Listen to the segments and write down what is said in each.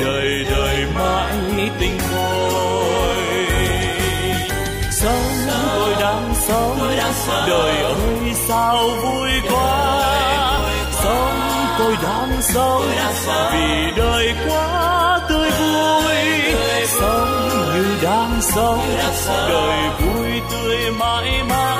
đời đời mãi tình tôi sống tôi đang sống, đời ơi, sao vui quá. Sống tôi đang sống, vì đời quá tươi vui. Sống như đang sống, đời vui tươi mãi mãi.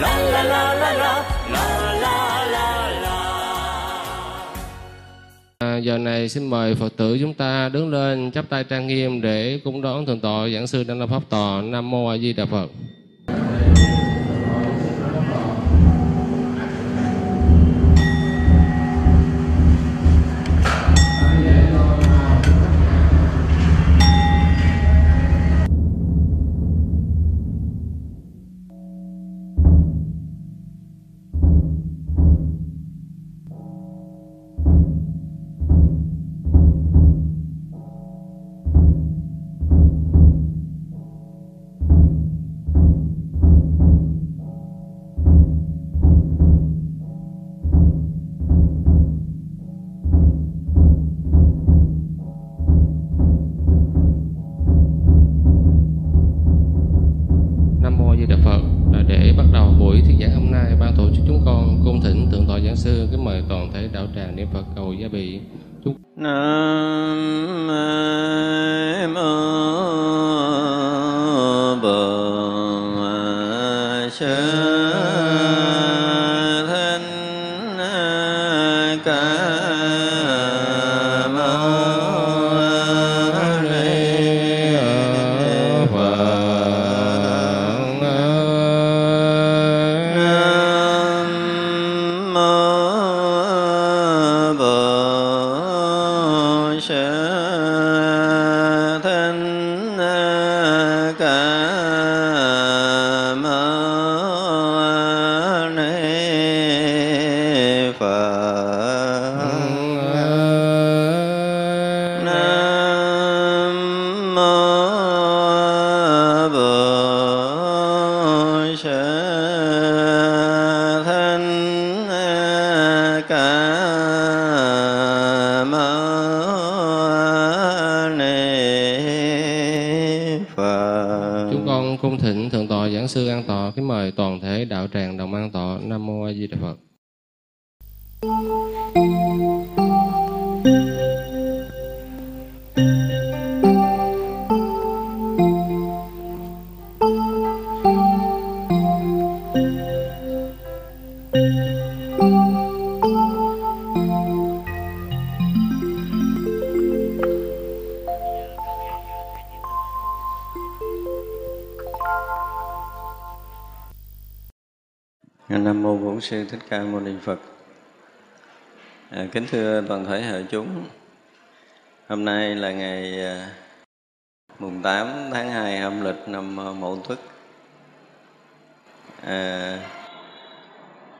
la la la la la la la la la À, giờ này xin mời Phật tử chúng ta đứng lên chắp tay trang nghiêm để cúng đón thượng tọa giảng sư Đăng La Pháp Tòa Nam Mô A Di Đà Phật. Bổn sư Thích Ca Mâu Ni Phật. À, kính thưa toàn thể hội chúng, hôm nay là ngày à, mùng 8 tháng 2 âm lịch năm à, Mậu Tuất. À,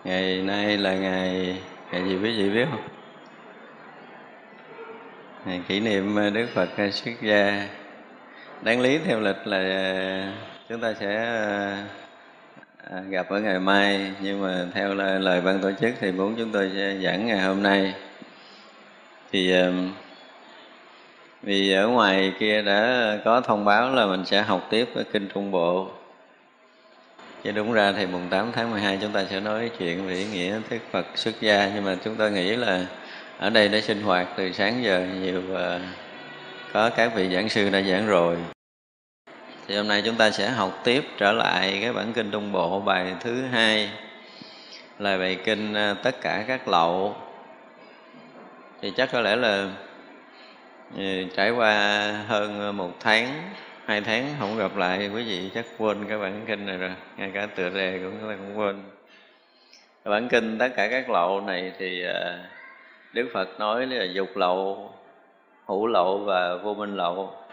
ngày nay là ngày ngày gì quý vị biết không? Ngày kỷ niệm à, Đức Phật xuất gia. Đáng lý theo lịch là chúng ta sẽ À, gặp ở ngày mai nhưng mà theo lời, lời ban tổ chức thì muốn chúng tôi sẽ giảng ngày hôm nay. Thì um, vì ở ngoài kia đã có thông báo là mình sẽ học tiếp ở kinh Trung Bộ. Chứ đúng ra thì mùng 8 tháng 12 chúng ta sẽ nói chuyện về ý nghĩa thuyết Phật xuất gia. Nhưng mà chúng tôi nghĩ là ở đây để sinh hoạt từ sáng giờ nhiều và có các vị giảng sư đã giảng rồi thì hôm nay chúng ta sẽ học tiếp trở lại cái bản kinh trung bộ bài thứ hai, là bài kinh ờ, tất cả các lậu. Thì chắc có lẽ là ừ, trải qua hơn một tháng, hai tháng không gặp lại quý vị, chắc quên cái bản kinh này rồi, ngay cả tựa đề cũng cũng quên. Bản kinh tất cả các lậu này thì ờ, đức phật nói là dục lậu, hữu lậu và vô minh lậu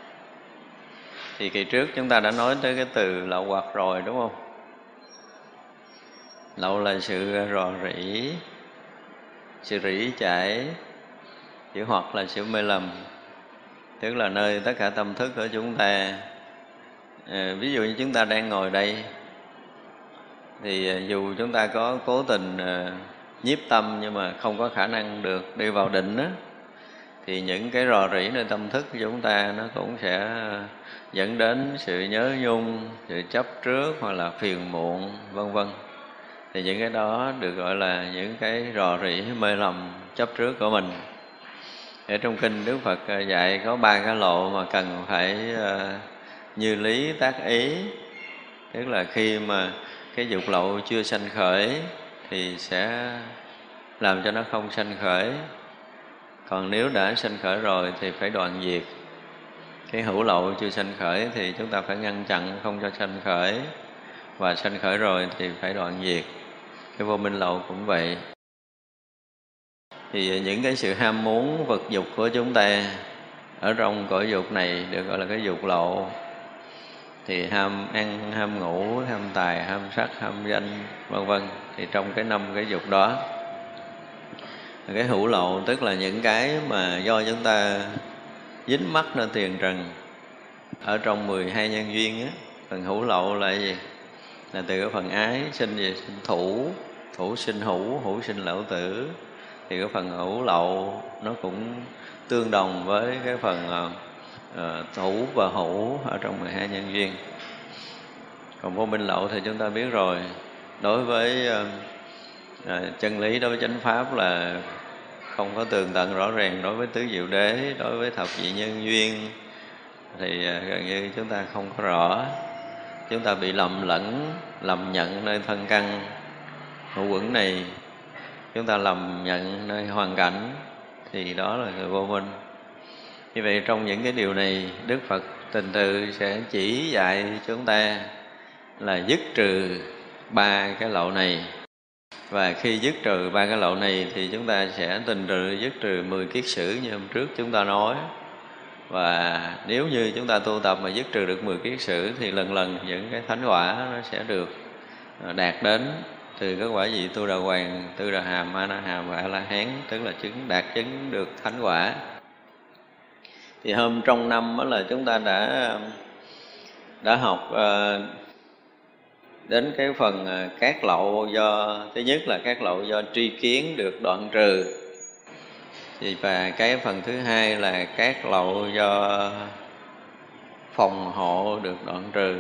thì kỳ trước chúng ta đã nói tới cái từ lậu hoặc rồi đúng không? Lậu là sự rò rỉ sự rỉ chảy chữ hoặc là sự mê lầm. Tức là nơi tất cả tâm thức của chúng ta. À, ví dụ như chúng ta đang ngồi đây thì ờ, dù chúng ta có cố tình à, nhiếp tâm nhưng mà không có khả năng được đi vào định đó, thì những cái rò rỉ nơi tâm thức của chúng ta nó cũng sẽ dẫn đến sự nhớ nhung, sự chấp trước hoặc là phiền muộn, vân vân. Thì những cái đó được gọi là những cái rò rỉ mê lầm, chấp trước của mình. Ở trong kinh đức phật ờ, dạy có ba cái lộ mà cần phải ờ, như lý, tác ý. Tức là khi mà cái dục lậu chưa sanh khởi thì sẽ làm cho nó không sanh khởi. Còn nếu đã sanh khởi rồi thì phải đoạn diệt cái hữu lậu chưa sanh khởi thì chúng ta phải ngăn chặn không cho sanh khởi. Và sanh khởi rồi thì phải đoạn diệt. Cái vô minh lậu cũng vậy. Thì những cái sự ham muốn, vật dục của chúng ta ở trong cõi dục này được gọi là cái dục lậu thì ham ăn, ham ngủ, ham tài, ham sắc, ham danh, vân vân. Thì trong cái năm cái dục đó, cái hữu lậu tức là những cái mà do chúng ta dính mắt nơi tiền trần. Ở trong 12 nhân duyên á phần hữu lậu là gì? Là từ cái phần ái sinh về sinh thủ thủ sinh hữu hữu sinh lậu tử. Thì cái phần hữu lậu nó cũng tương đồng với cái phần uh, thủ và hữu ở trong 12 nhân duyên. Còn vô minh lậu thì chúng ta biết rồi. Đối với uh, uh, chân lý đối với chánh pháp là không có tường tận rõ ràng đối với tứ diệu đế, đối với thập dị nhân duyên, thì à, gần như chúng ta không có rõ. Chúng ta bị lầm lẫn, lầm nhận nơi thân căn, ngũ quẩn này. Chúng ta lầm nhận nơi hoàn cảnh, thì đó là người vô minh. Như vậy trong những cái điều này, đức phật tình tự sẽ chỉ dạy chúng ta là dứt trừ ba cái lậu này và khi dứt trừ ba cái lậu này thì chúng ta sẽ tình trừ dứt trừ 10 kiết sử như hôm trước chúng ta nói. Và nếu như chúng ta tu tập mà dứt trừ được 10 kiết sử thì lần lần những cái thánh quả nó sẽ được à, đạt đến từ cái quả vị tu đà hoàng tu đà hàm a na hàm và a la hán tức là chứng đạt chứng được thánh quả. Thì hôm trong năm đó là chúng ta đã à, đã học uh, đến cái phần à, các lậu do thứ nhất là các lậu do tri kiến được đoạn trừ. Thì và cái phần thứ hai là các lậu do phòng hộ được đoạn trừ.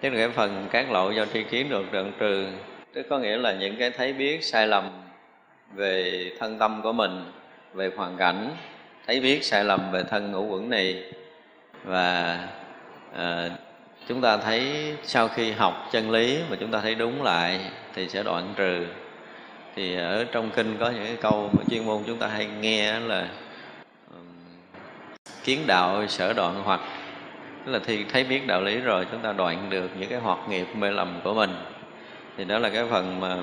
Tức là cái phần các lậu do tri kiến được đoạn trừ tức có nghĩa là những cái thấy biết sai lầm về thân tâm của mình về hoàn cảnh thấy biết sai lầm về thân ngũ quẩn này và à, chúng ta thấy sau khi học chân lý mà chúng ta thấy đúng lại thì sẽ đoạn trừ. Thì ở trong kinh có những cái câu mà chuyên môn chúng ta hay nghe là kiến đạo sở đoạn hoặc tức là thì thấy biết đạo lý rồi chúng ta đoạn được những cái hoạt nghiệp mê lầm của mình. Thì đó là cái phần mà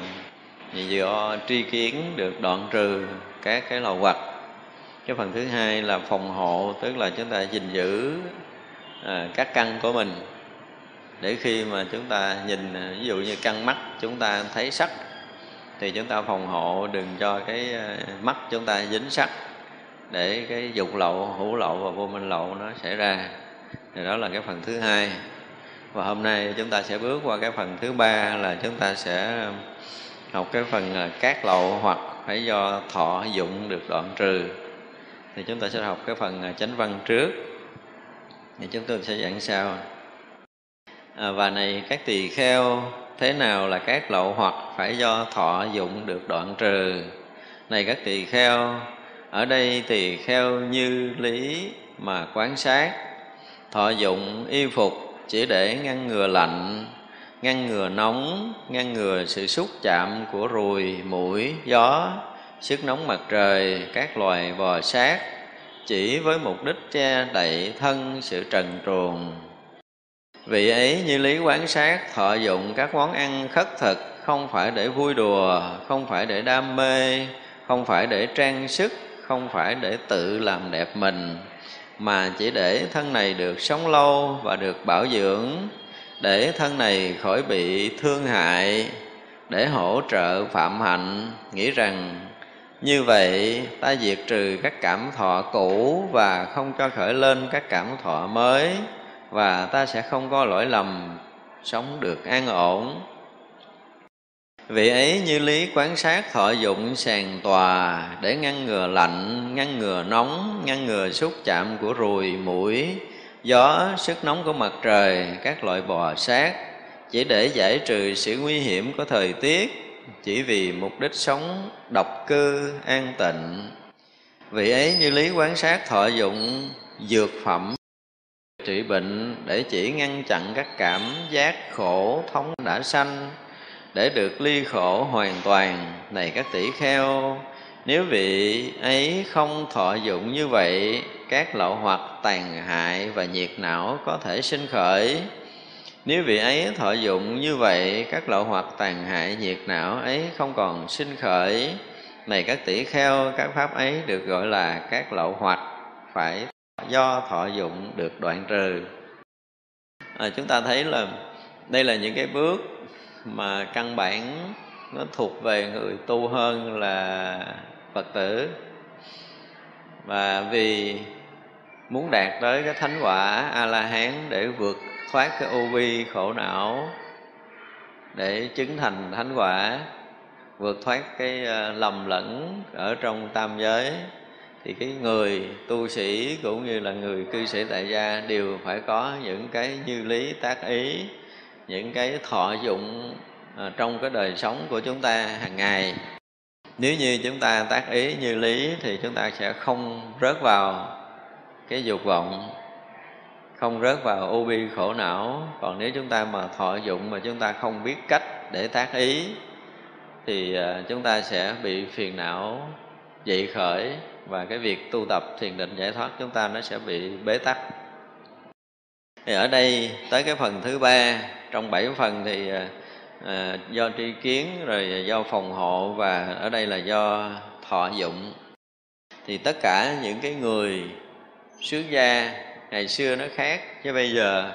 do tri kiến được đoạn trừ các cái lầu hoặc cái phần thứ hai là phòng hộ tức là chúng ta gìn giữ à, các căn của mình để khi mà chúng ta nhìn ví dụ như căng mắt chúng ta thấy sắc thì chúng ta phòng hộ đừng cho cái ờ, mắt chúng ta dính sắc để cái dục lậu hữu lậu và vô minh lậu nó xảy ra. Thì đó là cái phần thứ hai. Và hôm nay chúng ta sẽ bước qua cái phần thứ ba là chúng ta sẽ học cái phần ờ, à, cát lậu hoặc phải do thọ dụng được đoạn trừ. Thì chúng ta sẽ học cái phần ờ, chánh văn trước. Thì chúng tôi sẽ giảng sau à, và này các tỳ kheo thế nào là các lậu hoặc phải do thọ dụng được đoạn trừ? Này các tỳ kheo ở đây tỳ kheo như lý mà quán sát. Thọ dụng y phục chỉ để ngăn ngừa lạnh ngăn ngừa nóng ngăn ngừa sự xúc chạm của ruồi mũi gió sức nóng mặt trời các loài bò sát chỉ với mục đích che đậy thân sự trần truồng vị ấy như lý quán sát, thọ dụng các món ăn khất thực, không phải để vui đùa, không phải để đam mê, không phải để trang sức, không phải để tự làm đẹp mình, mà chỉ để thân này được sống lâu và được bảo dưỡng, để thân này khỏi bị thương hại, để hỗ trợ phạm hạnh. Nghĩ rằng, như vậy, ta diệt trừ các cảm thọ cũ và không cho khởi lên các cảm thọ mới và ta sẽ không có lỗi lầm, sống được an ổn. Vị ấy như lý quán sát thọ dụng sàn tòa để ngăn ngừa lạnh, ngăn ngừa nóng, ngăn ngừa xúc chạm của ruồi, mũi, gió, sức nóng của mặt trời, các loại bò sát. Chỉ để giải trừ sự nguy hiểm của thời tiết, chỉ vì mục đích sống độc cư, an tịnh. Vị ấy như lý quán sát thọ dụng, dược phẩm trị bệnh để chỉ ngăn chặn các cảm giác khổ thống đã sanh, để được ly khổ hoàn toàn. Này các tỷ kheo, nếu vị ấy không thọ dụng như vậy, các lậu hoặc tàn hại và nhiệt não có thể sinh khởi. Nếu vị ấy thọ dụng như vậy, các lậu hoặc tàn hại nhiệt não ấy không còn sinh khởi. Này các tỷ kheo, các pháp ấy được gọi là các lậu hoặc, phải do thọ dụng được đoạn trừ. À, chúng ta thấy là đây là những cái bước mà căn bản nó thuộc về người tu hơn là phật tử. Và vì muốn đạt tới cái thánh quả a la hán để vượt thoát cái ô vi khổ não để chứng thành thánh quả vượt thoát cái à, lầm lẫn ở trong tam giới thì cái người tu sĩ cũng như là người cư sĩ tại gia đều phải có những cái như lý, tác ý, những cái thọ dụng à, trong cái đời sống của chúng ta hàng ngày. Nếu như chúng ta tác ý như lý thì chúng ta sẽ không rớt vào cái dục vọng, không rớt vào ô bi khổ não. Còn nếu chúng ta mà thọ dụng mà chúng ta không biết cách để tác ý thì à, chúng ta sẽ bị phiền não, dậy khởi và cái việc tu tập thiền định giải thoát chúng ta nó sẽ bị bế tắc. Thì ở đây tới cái phần thứ ba trong bảy phần thì à, à do tri kiến rồi do phòng hộ và ở đây là do thọ dụng. Thì tất cả những cái người xuất gia ngày xưa nó khác chứ bây giờ.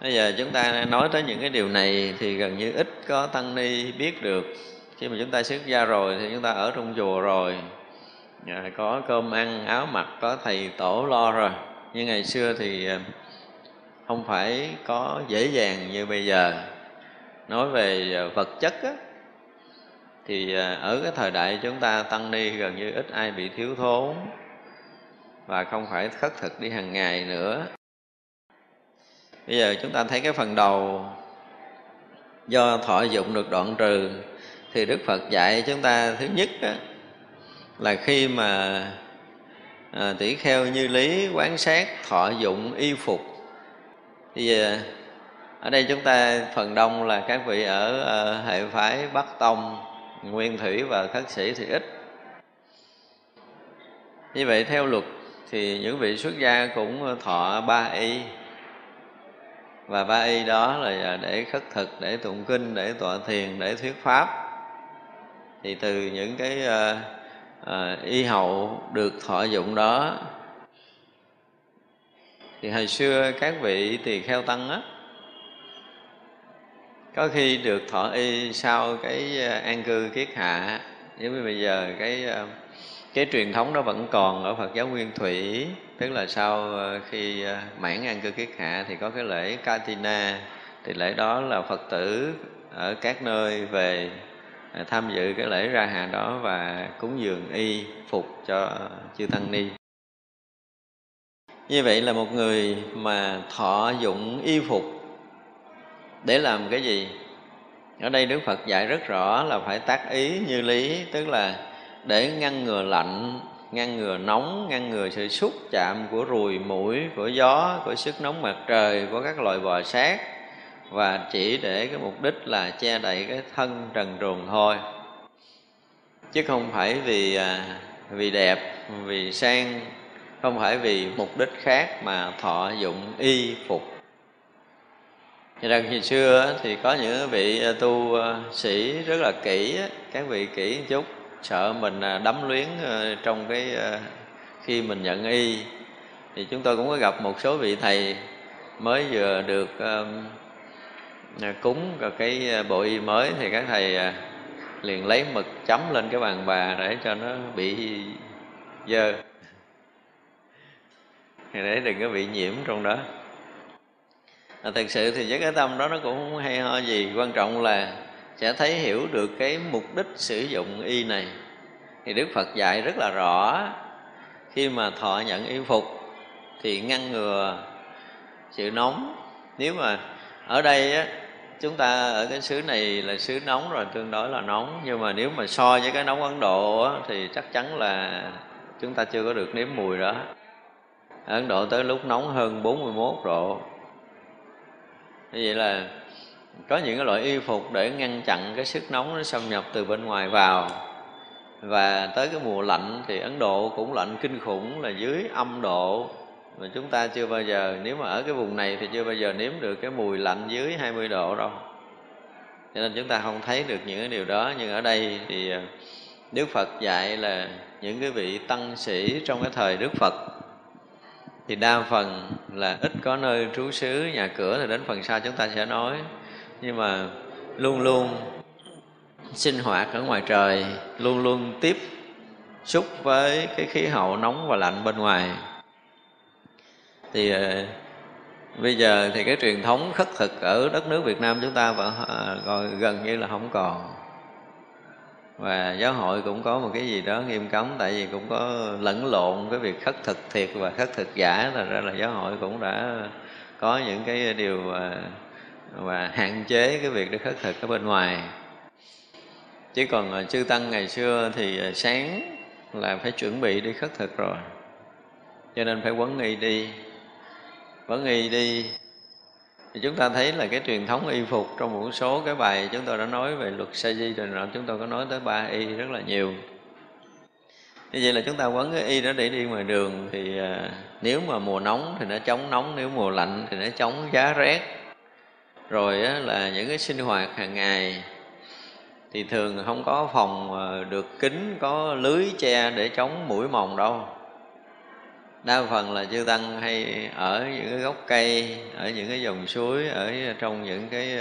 Bây giờ chúng ta nói tới những cái điều này thì gần như ít có tăng ni biết được. Khi mà chúng ta xuất gia rồi thì chúng ta ở trong chùa rồi à, có cơm ăn áo mặc có thầy tổ lo rồi. Nhưng ngày xưa thì ờ, không phải có dễ dàng như bây giờ. Nói về ờ, vật chất á, thì ờ, ở cái thời đại chúng ta tăng ni gần như ít ai bị thiếu thốn và không phải khất thực đi hàng ngày nữa. Bây giờ chúng ta thấy cái phần đầu do thọ dụng được đoạn trừ thì đức phật dạy chúng ta thứ nhất á, là khi mà à, tỷ kheo như lý quán sát thọ dụng y phục. Thì à, ở đây chúng ta phần đông là các vị ở à, hệ phái bắc tông nguyên thủy và khất sĩ thì ít. Như vậy theo luật thì những vị xuất gia cũng thọ ba y. Và ba y đó là để khất thực để tụng kinh để tọa thiền để thuyết pháp. Thì từ những cái uh, à, y hậu được thọ dụng đó. Thì hồi xưa các vị tỳ kheo tăng á có khi được thọ y sau cái ờ, an cư kiết hạ. Giống như bây giờ cái ờ, cái truyền thống đó vẫn còn ở Phật giáo Nguyên Thủy. Tức là sau khi mãn an cư kiết hạ thì có cái lễ Katina thì lễ đó là Phật tử ở các nơi về À, tham dự cái lễ ra hạ đó và cúng dường y phục cho chư tăng ni. Như vậy là một người mà thọ dụng y phục để làm cái gì? Ở đây đức phật dạy rất rõ là phải tác ý như lý, tức là để ngăn ngừa lạnh, ngăn ngừa nóng, ngăn ngừa sự xúc chạm của ruồi mũi, của gió, của sức nóng mặt trời, của các loài bò sát và chỉ để cái mục đích là che đậy cái thân trần truồng thôi. Chứ không phải vì à, vì đẹp, vì sang, không phải vì mục đích khác mà thọ dụng y phục. Rằng khi xưa thì có những vị à, tu à, sĩ rất là kỹ các vị kỹ một chút, sợ mình đắm luyến trong cái khi mình nhận y. Thì chúng tôi cũng có gặp một số vị thầy mới vừa được Ờ, cúng cái ờ, bộ y mới thì các thầy ờ, liền lấy mực chấm lên cái bàn bà để cho nó bị dơ. Để đừng có bị nhiễm trong đó. À, thực sự thì với cái tâm đó nó cũng không hay ho gì quan trọng là sẽ thấy hiểu được cái mục đích sử dụng y này. Thì đức phật dạy rất là rõ khi mà thọ nhận y phục thì ngăn ngừa sự nóng. Nếu mà ở đây á, chúng ta ở cái xứ này là xứ nóng rồi tương đối là nóng. Nhưng mà nếu mà so với cái nóng ấn độ á, thì chắc chắn là chúng ta chưa có được nếm mùi đó. Ở ấn độ tới lúc nóng hơn 41 độ. Như vậy là có những cái loại y phục để ngăn chặn cái sức nóng nó xâm nhập từ bên ngoài vào. Và tới cái mùa lạnh thì Ấn Độ cũng lạnh kinh khủng là dưới âm độ mà chúng ta chưa bao giờ, nếu mà ở cái vùng này thì chưa bao giờ nếm được cái mùi lạnh dưới 20 độ đâu. Cho nên chúng ta không thấy được những cái điều đó. Nhưng ở đây thì à, Đức Phật dạy là những cái vị tăng sĩ trong cái thời Đức Phật. Thì đa phần là ít có nơi trú xứ, nhà cửa thì đến phần sau chúng ta sẽ nói. Nhưng mà luôn luôn sinh hoạt ở ngoài trời, luôn luôn tiếp xúc với cái khí hậu nóng và lạnh bên ngoài thì ờ, bây giờ thì cái truyền thống khất thực ở đất nước Việt Nam chúng ta vẫn còn ờ, gần như là không còn. Và giáo hội cũng có một cái gì đó nghiêm cấm tại vì cũng có lẫn lộn cái việc khất thực thiệt và khất thực giả là ra là giáo hội cũng đã có những cái điều và, và hạn chế cái việc để khất thực ở bên ngoài. Chứ còn chư tăng ngày xưa thì sáng là phải chuẩn bị đi khất thực rồi. Cho nên phải quấn y đi vẫn y đi thì chúng ta thấy là cái truyền thống y phục trong một số cái bài chúng tôi đã nói về luật sa di rồi nọ chúng tôi có nói tới ba y rất là nhiều. Như vậy là chúng ta quấn cái y đó để đi ngoài đường thì à, nếu mà mùa nóng thì nó chống nóng nếu mùa lạnh thì nó chống giá rét. Rồi á, là những cái sinh hoạt hàng ngày thì thường không có phòng à, được kính có lưới che để chống mũi mồng đâu đa phần là chư tăng hay ở những cái gốc cây, ở những cái dòng suối, ở trong những cái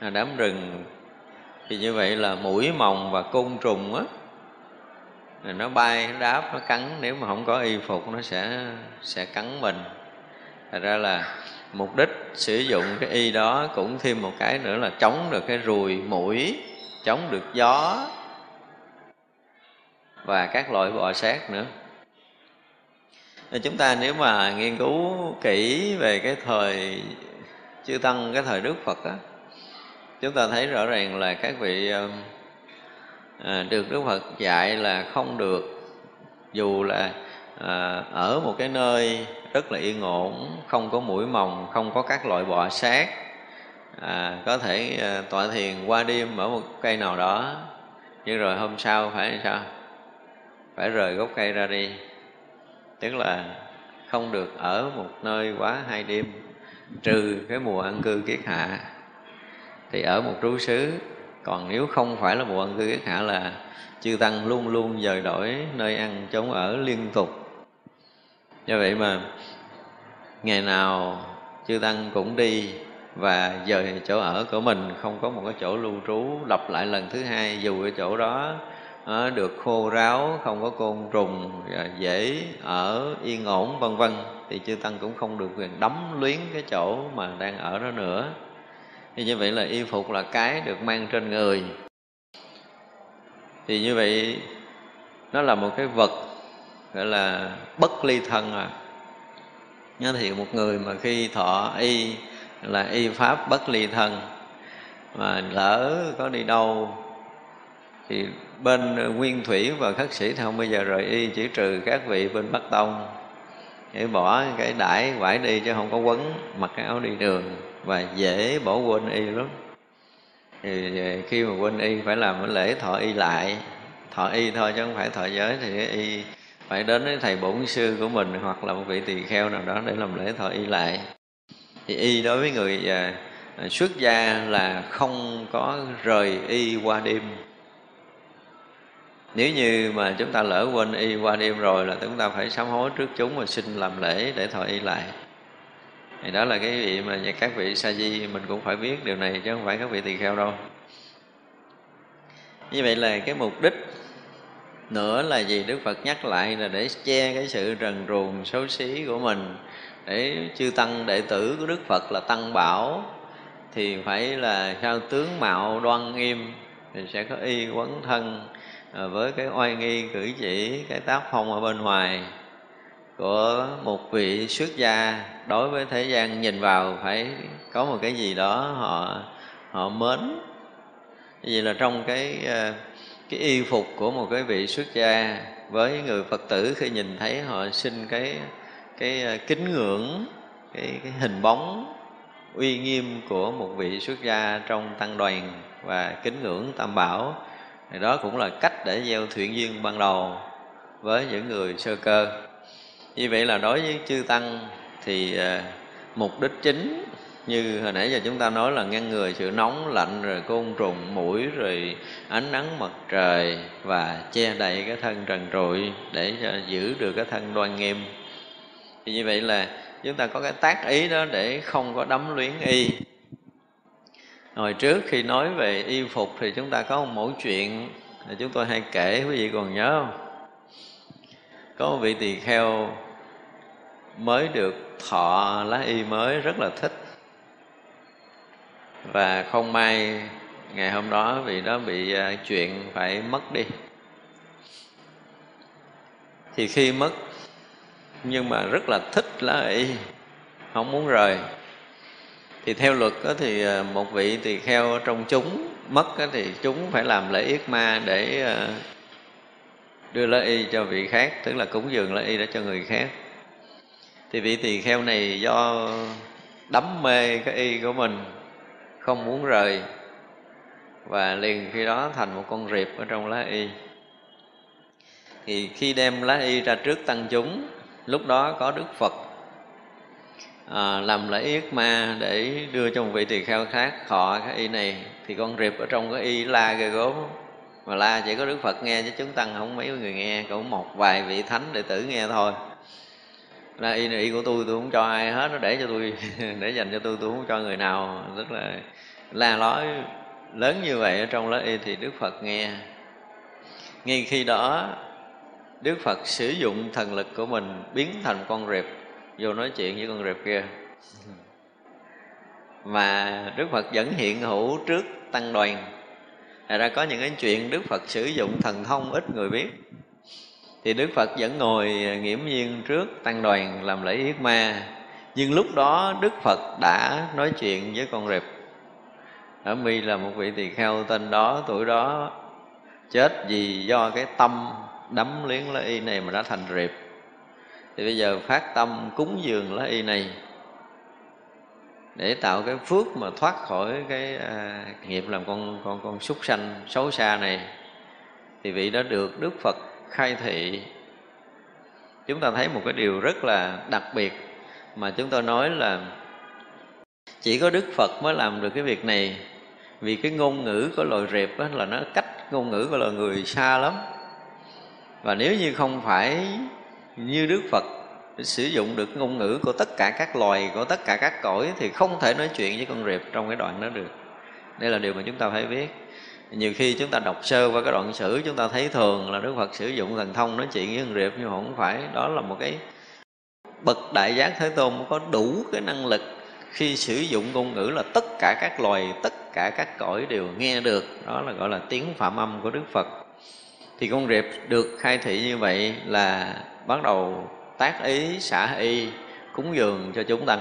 à, đám rừng. Thì như vậy là mũi mồng và côn trùng á nó bay, nó đáp, nó cắn. Nếu mà không có y phục, nó sẽ sẽ cắn mình. Thật ra là mục đích sử dụng cái y đó cũng thêm một cái nữa là chống được cái ruồi, mũi, chống được gió và các loại bọ sát nữa chúng ta nếu mà nghiên cứu kỹ về cái thời chư tăng cái thời đức phật á chúng ta thấy rõ ràng là các vị à, được đức phật dạy là không được dù là à, ở một cái nơi rất là yên ổn không có mũi mồng không có các loại bọ sát à, có thể à, tọa thiền qua đêm ở một cây nào đó nhưng rồi hôm sau phải sao? Phải rời gốc cây ra đi tức là không được ở một nơi quá hai đêm, trừ cái mùa ăn cư kiết hạ. Thì ở một trú xứ, còn nếu không phải là mùa ăn cư kiết hạ là chư tăng luôn luôn dời đổi nơi ăn chống ở liên tục. Do vậy mà, ngày nào chư tăng cũng đi và dời chỗ ở của mình, không có một cái chỗ lưu trú lặp lại lần thứ hai dù cái chỗ đó à, được khô ráo không có côn trùng à, dễ ở yên ổn vân vân. Thì chư tăng cũng không được quyền đắm luyến cái chỗ mà đang ở đó nữa. Thì như vậy là y phục là cái được mang trên người. Thì như vậy nó là một cái vật gọi là bất ly thân à. Nhớ thì một người mà khi thọ y là y pháp bất ly thân. Mà lỡ có đi đâu thì bên nguyên thủy và khất sĩ thì không bao giờ rời y, chỉ trừ các vị bên bắc tông. Để bỏ cái đãi quải đi chứ không có quấn, mặc cái áo đi đường và dễ bỏ quên y lắm. Thì khi mà quên y phải làm cái lễ thọ y lại, thọ y thôi chứ không phải thọ giới thì y phải đến với thầy bổn sư của mình hoặc là một vị tỳ kheo nào đó để làm lễ thọ y lại. Thì y đối với người à, xuất gia là không có rời y qua đêm nếu như mà chúng ta lỡ quên y qua đêm rồi là chúng ta phải sám hối trước chúng và xin làm lễ để thọ y lại. Thì đó là cái vị mà các vị sa di mình cũng phải biết điều này chứ không phải các vị tỳ kheo đâu. Như vậy là cái mục đích nữa là gì? Đức phật nhắc lại là để che cái sự trần truồng xấu xí của mình. Để chư tăng đệ tử của đức phật là tăng bảo thì phải là sao? Tướng mạo đoan nghiêm thì sẽ có y quấn thân. Ờ, với cái oai nghi cử chỉ cái tác phong ở bên ngoài của một vị xuất gia đối với thế gian nhìn vào phải có một cái gì đó họ họ mến. Vậy là trong cái ờ, cái y phục của một cái vị xuất gia với người phật tử khi nhìn thấy họ xin cái cái ờ, kính ngưỡng cái, cái hình bóng uy nghiêm của một vị xuất gia trong tăng đoàn và kính ngưỡng tam bảo thì đó cũng là cách để gieo thiện duyên ban đầu với những người sơ cơ. Như vậy là đối với chư tăng thì à, mục đích chính như hồi nãy giờ chúng ta nói là ngăn ngừa sự nóng lạnh, rồi côn trùng, mũi, rồi ánh nắng mặt trời và che đậy cái thân trần trụi để giữ được cái thân đoan nghiêm. Thì như vậy là chúng ta có cái tác ý đó để không có đắm luyến y hồi trước khi nói về y phục thì chúng ta có một mẫu chuyện là chúng tôi hay kể, quý vị còn nhớ không? Có một vị tỳ kheo mới được thọ lá y mới rất là thích. Và không may ngày hôm đó vị đó bị à, chuyện phải mất đi. Thì khi mất, nhưng mà rất là thích lá y, không muốn rời thì theo luật đó thì ờ, một vị tỳ kheo trong chúng mất đó thì chúng phải làm lễ yết ma để ờ, đưa lá y cho vị khác, tức là cúng dường lá y để cho người khác. Thì vị tỳ kheo này do đắm mê cái y của mình, không muốn rời, và liền khi đó thành một con riệp ở trong lá y. Thì khi đem lá y ra trước tăng chúng, lúc đó có đức phật à, làm lễ yết ma để đưa cho một vị tỳ kheo khác thọ cái y này. Thì con rịp ở trong cái y la ghê gốm mà la chỉ có đức phật nghe chứ chúng tăng không mấy người nghe cũng một vài vị thánh đệ tử nghe thôi. Là y này y của tôi tôi không cho ai hết nó để cho tôi để dành cho tôi tôi không cho người nào. Rất là la lói lớn như vậy ở trong lá y thì đức phật nghe. Ngay khi đó đức phật sử dụng thần lực của mình biến thành con rệp vô nói chuyện với con rệp kia. Mà đức phật vẫn hiện hữu trước tăng đoàn. Thật ra có những cái chuyện Đức Phật sử dụng thần thông ít người biết. Thì Đức Phật vẫn ngồi nghiễm nhiên trước tăng đoàn làm lễ yết ma. Nhưng lúc đó đức phật đã nói chuyện với con rệp. Ở mi là một vị tỳ kheo tên đó, tuổi đó, chết vì do cái tâm đắm liếng lá y này mà đã thành rệp thì bây giờ phát tâm cúng dường lá y này để tạo cái phước mà thoát khỏi cái à, nghiệp làm con con con súc sanh xấu xa này thì vị đó được Đức Phật khai thị. Chúng ta thấy một cái điều rất là đặc biệt mà chúng tôi nói là chỉ có Đức Phật mới làm được cái việc này. Vì cái ngôn ngữ của loài rệp là nó cách ngôn ngữ của loài người xa lắm. Và nếu như không phải như Đức Phật sử dụng được ngôn ngữ của tất cả các loài, của tất cả các cõi thì không thể nói chuyện với con rệp trong cái đoạn đó được. Đây là điều mà chúng ta phải biết. Nhiều khi chúng ta đọc sơ qua cái đoạn sử, chúng ta thấy thường là Đức Phật sử dụng thần thông nói chuyện với con rệp, nhưng mà không phải. Đó là một cái bậc đại giác thế tôn có đủ cái năng lực khi sử dụng ngôn ngữ là tất cả các loài, tất cả các cõi đều nghe được. Đó là gọi là tiếng phạm âm của Đức Phật. Thì con rệp được khai thị như vậy là bắt đầu tác ý xả y cúng dường cho chúng tăng.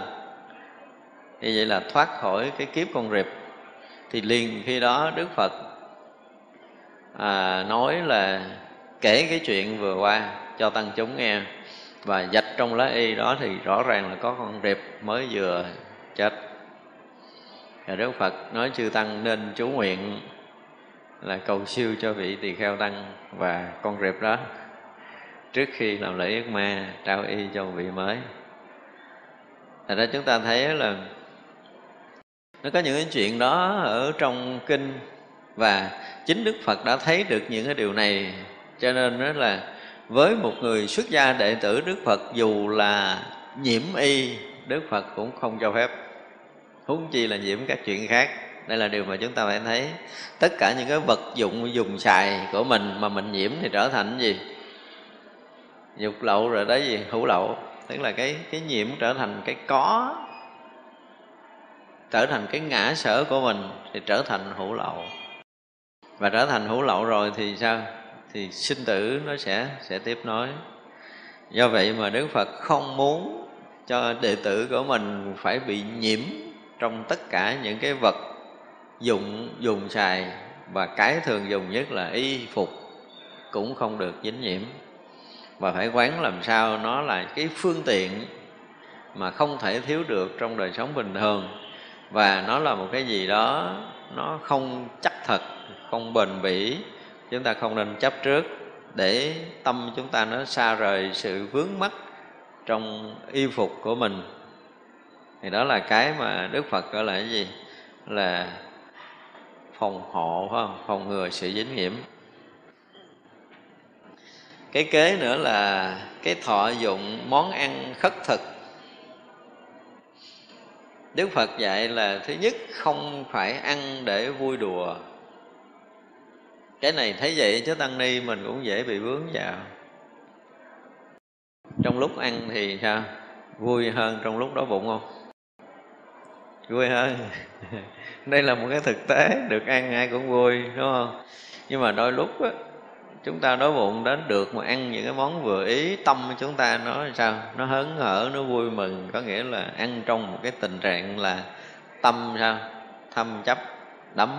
Như vậy là thoát khỏi cái kiếp con rệp. Thì liền khi đó đức phật à, nói là kể cái chuyện vừa qua cho tăng chúng nghe. Và dạch trong lá y đó thì rõ ràng là có con rệp mới vừa chết. Và đức phật nói chư tăng nên chú nguyện là cầu siêu cho vị tỳ kheo tăng và con rệp đó trước khi làm lễ yết ma, trao y cho vị mới. Thật ra chúng ta thấy là nó có những cái chuyện đó ở trong kinh và chính Đức Phật đã thấy được những cái điều này. Cho nên đó là với một người xuất gia đệ tử Đức Phật, dù là nhiễm y, Đức Phật cũng không cho phép. Huống chi là nhiễm các chuyện khác. Đây là điều mà chúng ta phải thấy. Tất cả những cái vật dụng dùng xài của mình mà mình nhiễm thì trở thành gì? Dục lậu rồi đó gì? Hữu lậu. Tức là cái cái nhiễm trở thành cái có. Trở thành cái ngã sở của mình thì trở thành hữu lậu. Và trở thành hữu lậu rồi thì sao? Thì sinh tử nó sẽ sẽ tiếp nối. Do vậy mà đức phật không muốn cho đệ tử của mình phải bị nhiễm trong tất cả những cái vật dụng, dùng xài. Và cái thường dùng nhất là y phục cũng không được dính nhiễm và phải quán làm sao nó là cái phương tiện mà không thể thiếu được trong đời sống bình thường. Và nó là một cái gì đó nó không chắc thật, không bền bỉ. Chúng ta không nên chấp trước để tâm chúng ta nó xa rời sự vướng mắc trong y phục của mình. Thì đó là cái mà đức phật gọi là cái gì? Là phòng hộ, phải không? Phòng ngừa sự dính nhiễm cái kế nữa là cái thọ dụng món ăn khất thực. Đức phật dạy là thứ nhất không phải ăn để vui đùa. Cái này thấy vậy chứ tăng ni mình cũng dễ bị vướng vào. Trong lúc ăn thì sao? Vui hơn trong lúc đó bụng không? Vui hơn. Đây là một cái thực tế được ăn ai cũng vui đúng không? Nhưng mà đôi lúc á, chúng ta đói bụng đến được mà ăn những cái món vừa ý, tâm chúng ta nó sao? Nó hớn hở, nó vui mừng. Có nghĩa là ăn trong một cái tình trạng là tâm sao? Thâm chấp, đắm,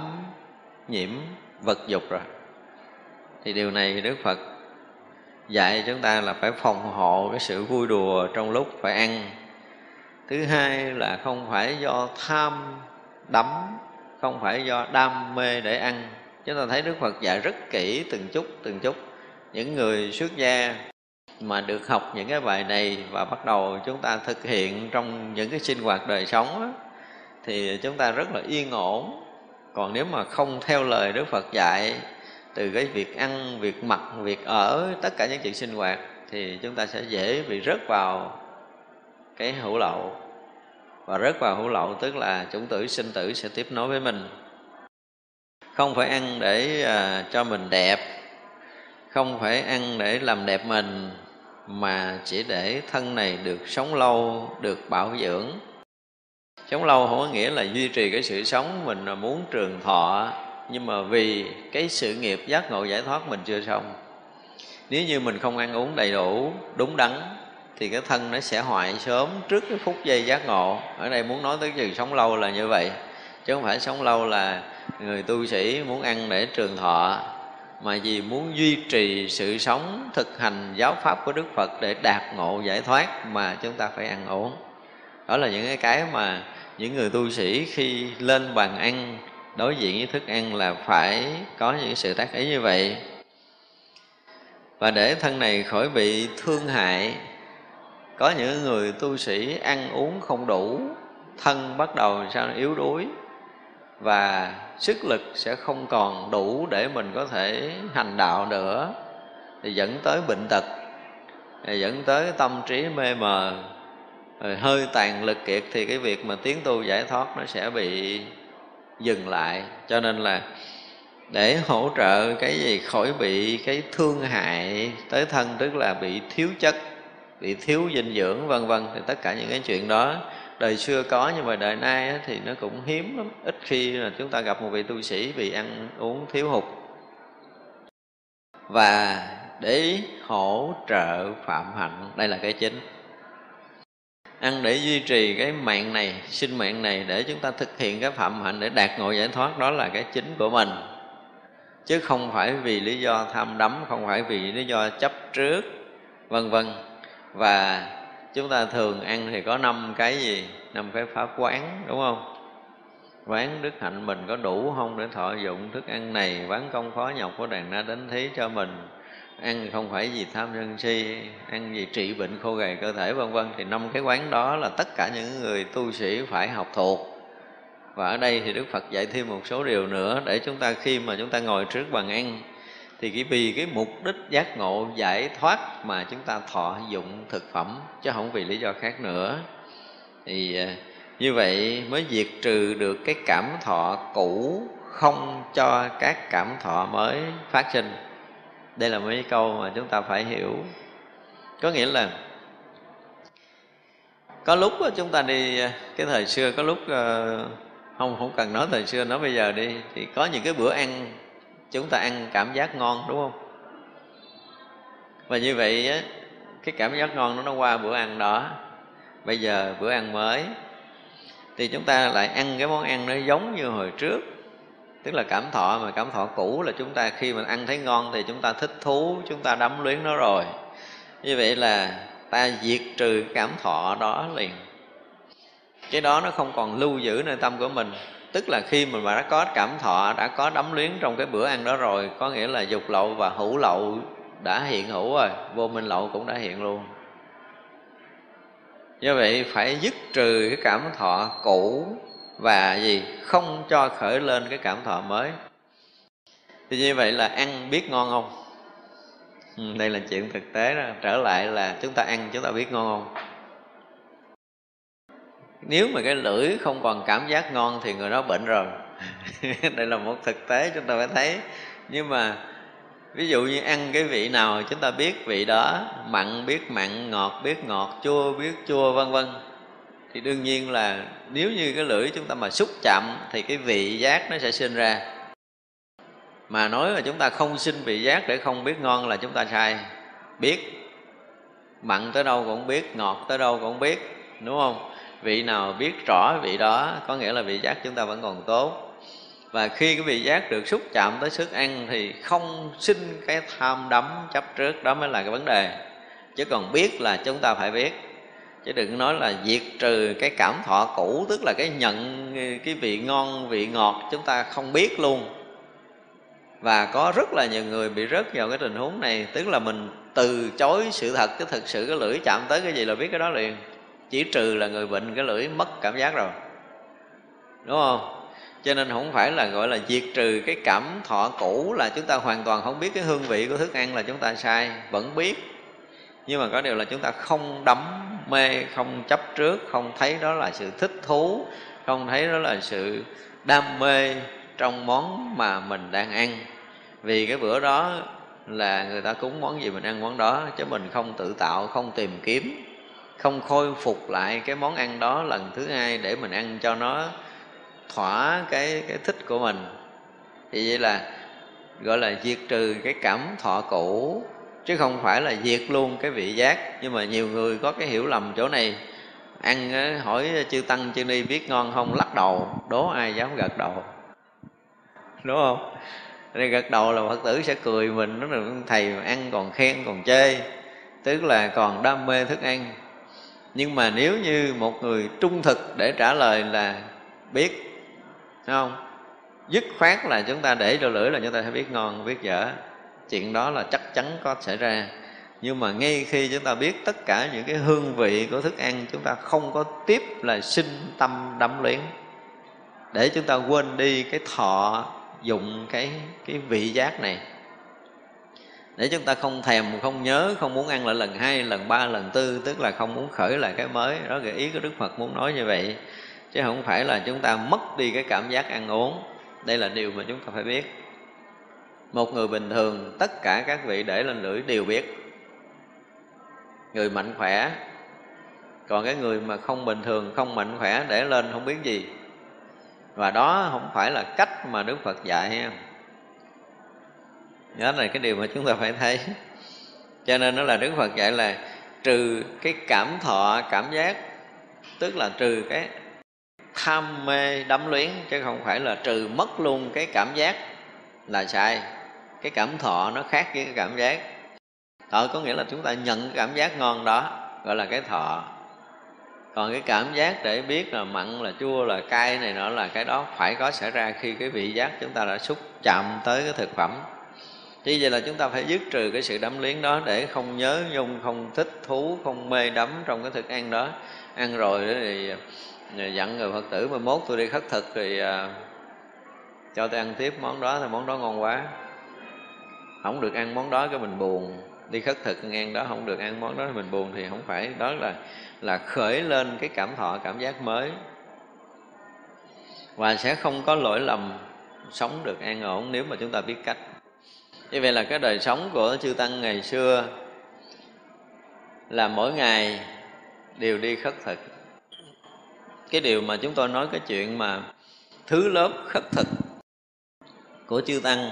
nhiễm, vật dục rồi. Thì điều này đức phật dạy chúng ta là phải phòng hộ cái sự vui đùa trong lúc phải ăn. Thứ hai là không phải do tham, đắm, không phải do đam mê để ăn chúng ta thấy đức phật dạy rất kỹ từng chút từng chút. Những người xuất gia mà được học những cái bài này và bắt đầu chúng ta thực hiện trong những cái sinh hoạt đời sống đó, thì chúng ta rất là yên ổn. Còn nếu mà không theo lời đức phật dạy từ cái việc ăn việc mặc việc ở tất cả những chuyện sinh hoạt thì chúng ta sẽ dễ bị rớt vào cái hữu lậu. Và rớt vào hữu lậu tức là chủng tử sinh tử sẽ tiếp nối với mình không phải ăn để à, cho mình đẹp. Không phải ăn để làm đẹp mình mà chỉ để thân này được sống lâu được bảo dưỡng. Sống lâu không có nghĩa là duy trì cái sự sống mình là muốn trường thọ. Nhưng mà vì cái sự nghiệp giác ngộ giải thoát mình chưa xong. Nếu như mình không ăn uống đầy đủ đúng đắn thì cái thân nó sẽ hoại sớm trước cái phút giây giác ngộ. Ở đây muốn nói tới chừng sống lâu là như vậy chứ không phải sống lâu là người tu sĩ muốn ăn để trường thọ, mà vì muốn duy trì sự sống thực hành giáo pháp của đức phật để đạt ngộ giải thoát mà chúng ta phải ăn uống. Đó là những cái cái mà những người tu sĩ khi lên bàn ăn, đối diện với thức ăn là phải có những sự tác ý như vậy. Và để thân này khỏi bị thương hại, có những người tu sĩ ăn uống không đủ, thân bắt đầu sao yếu đuối và sức lực sẽ không còn đủ để mình có thể hành đạo nữa. Thì dẫn tới bệnh tật, thì dẫn tới tâm trí mê mờ, rồi hơi tàn lực kiệt thì cái việc mà tiến tu giải thoát nó sẽ bị dừng lại. Cho nên là để hỗ trợ cái gì khỏi bị cái thương hại tới thân, tức là bị thiếu chất, bị thiếu dinh dưỡng, vân vân, thì tất cả những cái chuyện đó đời xưa có nhưng mà đời nay thì nó cũng hiếm lắm. Ít khi là chúng ta gặp một vị tu sĩ bị ăn uống thiếu hụt. Và để hỗ trợ phạm hạnh, đây là cái chính. Ăn để duy trì cái mạng này, sinh mạng này để chúng ta thực hiện cái phạm hạnh, để đạt ngộ giải thoát, đó là cái chính của mình. Chứ không phải vì lý do tham đắm, không phải vì lý do chấp trước, vân vân. Và chúng ta thường ăn thì có năm cái gì? Năm cái pháp quán, đúng không? Quán đức hạnh mình có đủ không để thọ dụng thức ăn này? Quán công khó nhọc của đàn na đến thí cho mình. Ăn không phải vì tham sân si, ăn vì trị bệnh khô gầy cơ thể, vân vân. Thì năm cái quán đó là tất cả những người tu sĩ phải học thuộc. Và ở đây thì đức phật dạy thêm một số điều nữa để chúng ta khi mà chúng ta ngồi trước bàn ăn thì cái vì cái mục đích giác ngộ giải thoát mà chúng ta thọ dụng thực phẩm, chứ không vì lý do khác nữa. Thì à, như vậy mới diệt trừ được cái cảm thọ cũ không cho các cảm thọ mới phát sinh. Đây là mấy câu mà chúng ta phải hiểu. Có nghĩa là, có lúc chúng ta đi à, cái thời xưa, có lúc à, không không cần nói thời xưa, nói bây giờ đi, thì có những cái bữa ăn chúng ta ăn cảm giác ngon đúng không? Và như vậy á, cái cảm giác ngon nó nó qua bữa ăn đó. Bây giờ bữa ăn mới thì chúng ta lại ăn cái món ăn nó giống như hồi trước. Tức là cảm thọ mà cảm thọ cũ là chúng ta khi mà ăn thấy ngon thì chúng ta thích thú chúng ta đắm luyến nó rồi. Như vậy là ta diệt trừ cảm thọ đó liền. Cái đó nó không còn lưu giữ nơi tâm của mình tức là khi mình mà đã có cảm thọ đã có đắm luyến trong cái bữa ăn đó rồi có nghĩa là dục lậu và hữu lậu đã hiện hữu rồi vô minh lậu cũng đã hiện luôn. Do vậy phải dứt trừ cái cảm thọ cũ và gì? Không cho khởi lên cái cảm thọ mới. Thì như vậy là ăn biết ngon không? Ừ, đây là chuyện thực tế đó. Trở lại là chúng ta ăn chúng ta biết ngon không? Nếu mà cái lưỡi không còn cảm giác ngon thì người đó bệnh rồi. Đây là một thực tế chúng ta phải thấy. Nhưng mà ví dụ như ăn cái vị nào chúng ta biết vị đó, mặn biết mặn, ngọt biết ngọt, chua biết chua, vân vân. Thì đương nhiên là nếu như cái lưỡi chúng ta mà xúc chạm thì cái vị giác nó sẽ sinh ra. Mà nói là chúng ta không sinh vị giác để không biết ngon là chúng ta sai. Biết, mặn tới đâu cũng biết, ngọt tới đâu cũng biết, đúng không? Vị nào biết rõ vị đó, có nghĩa là vị giác chúng ta vẫn còn tốt. Và khi cái vị giác được xúc chạm tới sức ăn thì không sinh cái tham đắm chấp trước, đó mới là cái vấn đề. Chứ còn biết là chúng ta phải biết. Chứ đừng nói là diệt trừ cái cảm thọ cũ, tức là cái nhận cái vị ngon, vị ngọt chúng ta không biết luôn. Và có rất là nhiều người bị rớt vào cái tình huống này, tức là mình từ chối sự thật chứ thực sự, cái lưỡi chạm tới cái gì là biết cái đó liền chỉ trừ là người bệnh cái lưỡi mất cảm giác rồi. Đúng không? Cho nên không phải là gọi là diệt trừ cái cảm thọ cũ là chúng ta hoàn toàn không biết cái hương vị của thức ăn là chúng ta sai, vẫn biết. Nhưng mà có điều là chúng ta không đắm mê, không chấp trước, không thấy đó là sự thích thú, không thấy đó là sự đam mê trong món mà mình đang ăn. Vì cái bữa đó là người ta cúng món gì mình ăn món đó, chứ mình không tự tạo, không tìm kiếm không khôi phục lại cái món ăn đó lần thứ hai để mình ăn cho nó thỏa cái cái thích của mình. Thì vậy là gọi là diệt trừ cái cảm thọ cũ, chứ không phải là diệt luôn cái vị giác. Nhưng mà nhiều người có cái hiểu lầm chỗ này, ăn ờ, hỏi chư tăng, chư ni biết ngon không, lắc đầu, đố ai dám gật đầu. Đúng không? Đây gật đầu là phật tử sẽ cười mình nó là thầy ăn còn khen còn chê, tức là còn đam mê thức ăn nhưng mà nếu như một người trung thực để trả lời là biết, thấy không? Dứt khoát là chúng ta để cho lưỡi là chúng ta sẽ biết ngon, biết dở. Chuyện đó là chắc chắn có xảy ra. Nhưng mà ngay khi chúng ta biết tất cả những cái hương vị của thức ăn, chúng ta không có tiếp là sinh tâm đắm luyến. Để chúng ta quên đi cái thọ dụng, cái cái vị giác này để chúng ta không thèm, không nhớ, không muốn ăn lại lần hai, lần ba, lần tư, tức là không muốn khởi lại cái mới. Đó là ý của đức phật muốn nói như vậy. Chứ không phải là chúng ta mất đi cái cảm giác ăn uống. Đây là điều mà chúng ta phải biết. Một người bình thường, tất cả các vị để lên lưỡi đều biết. Người mạnh khỏe. Còn cái người mà không bình thường, không mạnh khỏe để lên không biết gì. Và đó không phải là cách mà đức phật dạy đó là cái điều mà chúng ta phải thấy. Cho nên nó là đức phật dạy là trừ cái cảm thọ, cảm giác, tức là trừ cái tham mê, đắm luyến, chứ không phải là trừ mất luôn cái cảm giác là sai. Cái cảm thọ nó khác với cái cảm giác. Thọ có nghĩa là chúng ta nhận cái cảm giác ngon đó, gọi là cái thọ. Còn cái cảm giác để biết là mặn, là chua, là cay này nọ là cái đó phải có xảy ra khi cái vị giác chúng ta đã xúc chạm tới cái thực phẩm. Như vậy là chúng ta phải dứt trừ cái sự đắm liếng đó để không nhớ nhung, không thích thú, không mê đắm trong cái thức ăn đó. Ăn rồi đó thì à, dặn người Phật tử mà mốt tôi đi khất thực thì à, cho tôi ăn tiếp món đó thì món đó ngon quá. Không được ăn món đó cái mình buồn đi khất thực ngang đó không được ăn món đó thì mình buồn thì không phải đó là là khởi lên cái cảm thọ cảm giác mới và sẽ không có lỗi lầm sống được an ổn nếu mà chúng ta biết cách như vậy là cái đời sống của chư tăng ngày xưa là mỗi ngày đều đi khất thực. Cái điều mà chúng tôi nói cái chuyện mà thứ lớp khất thực của chư tăng,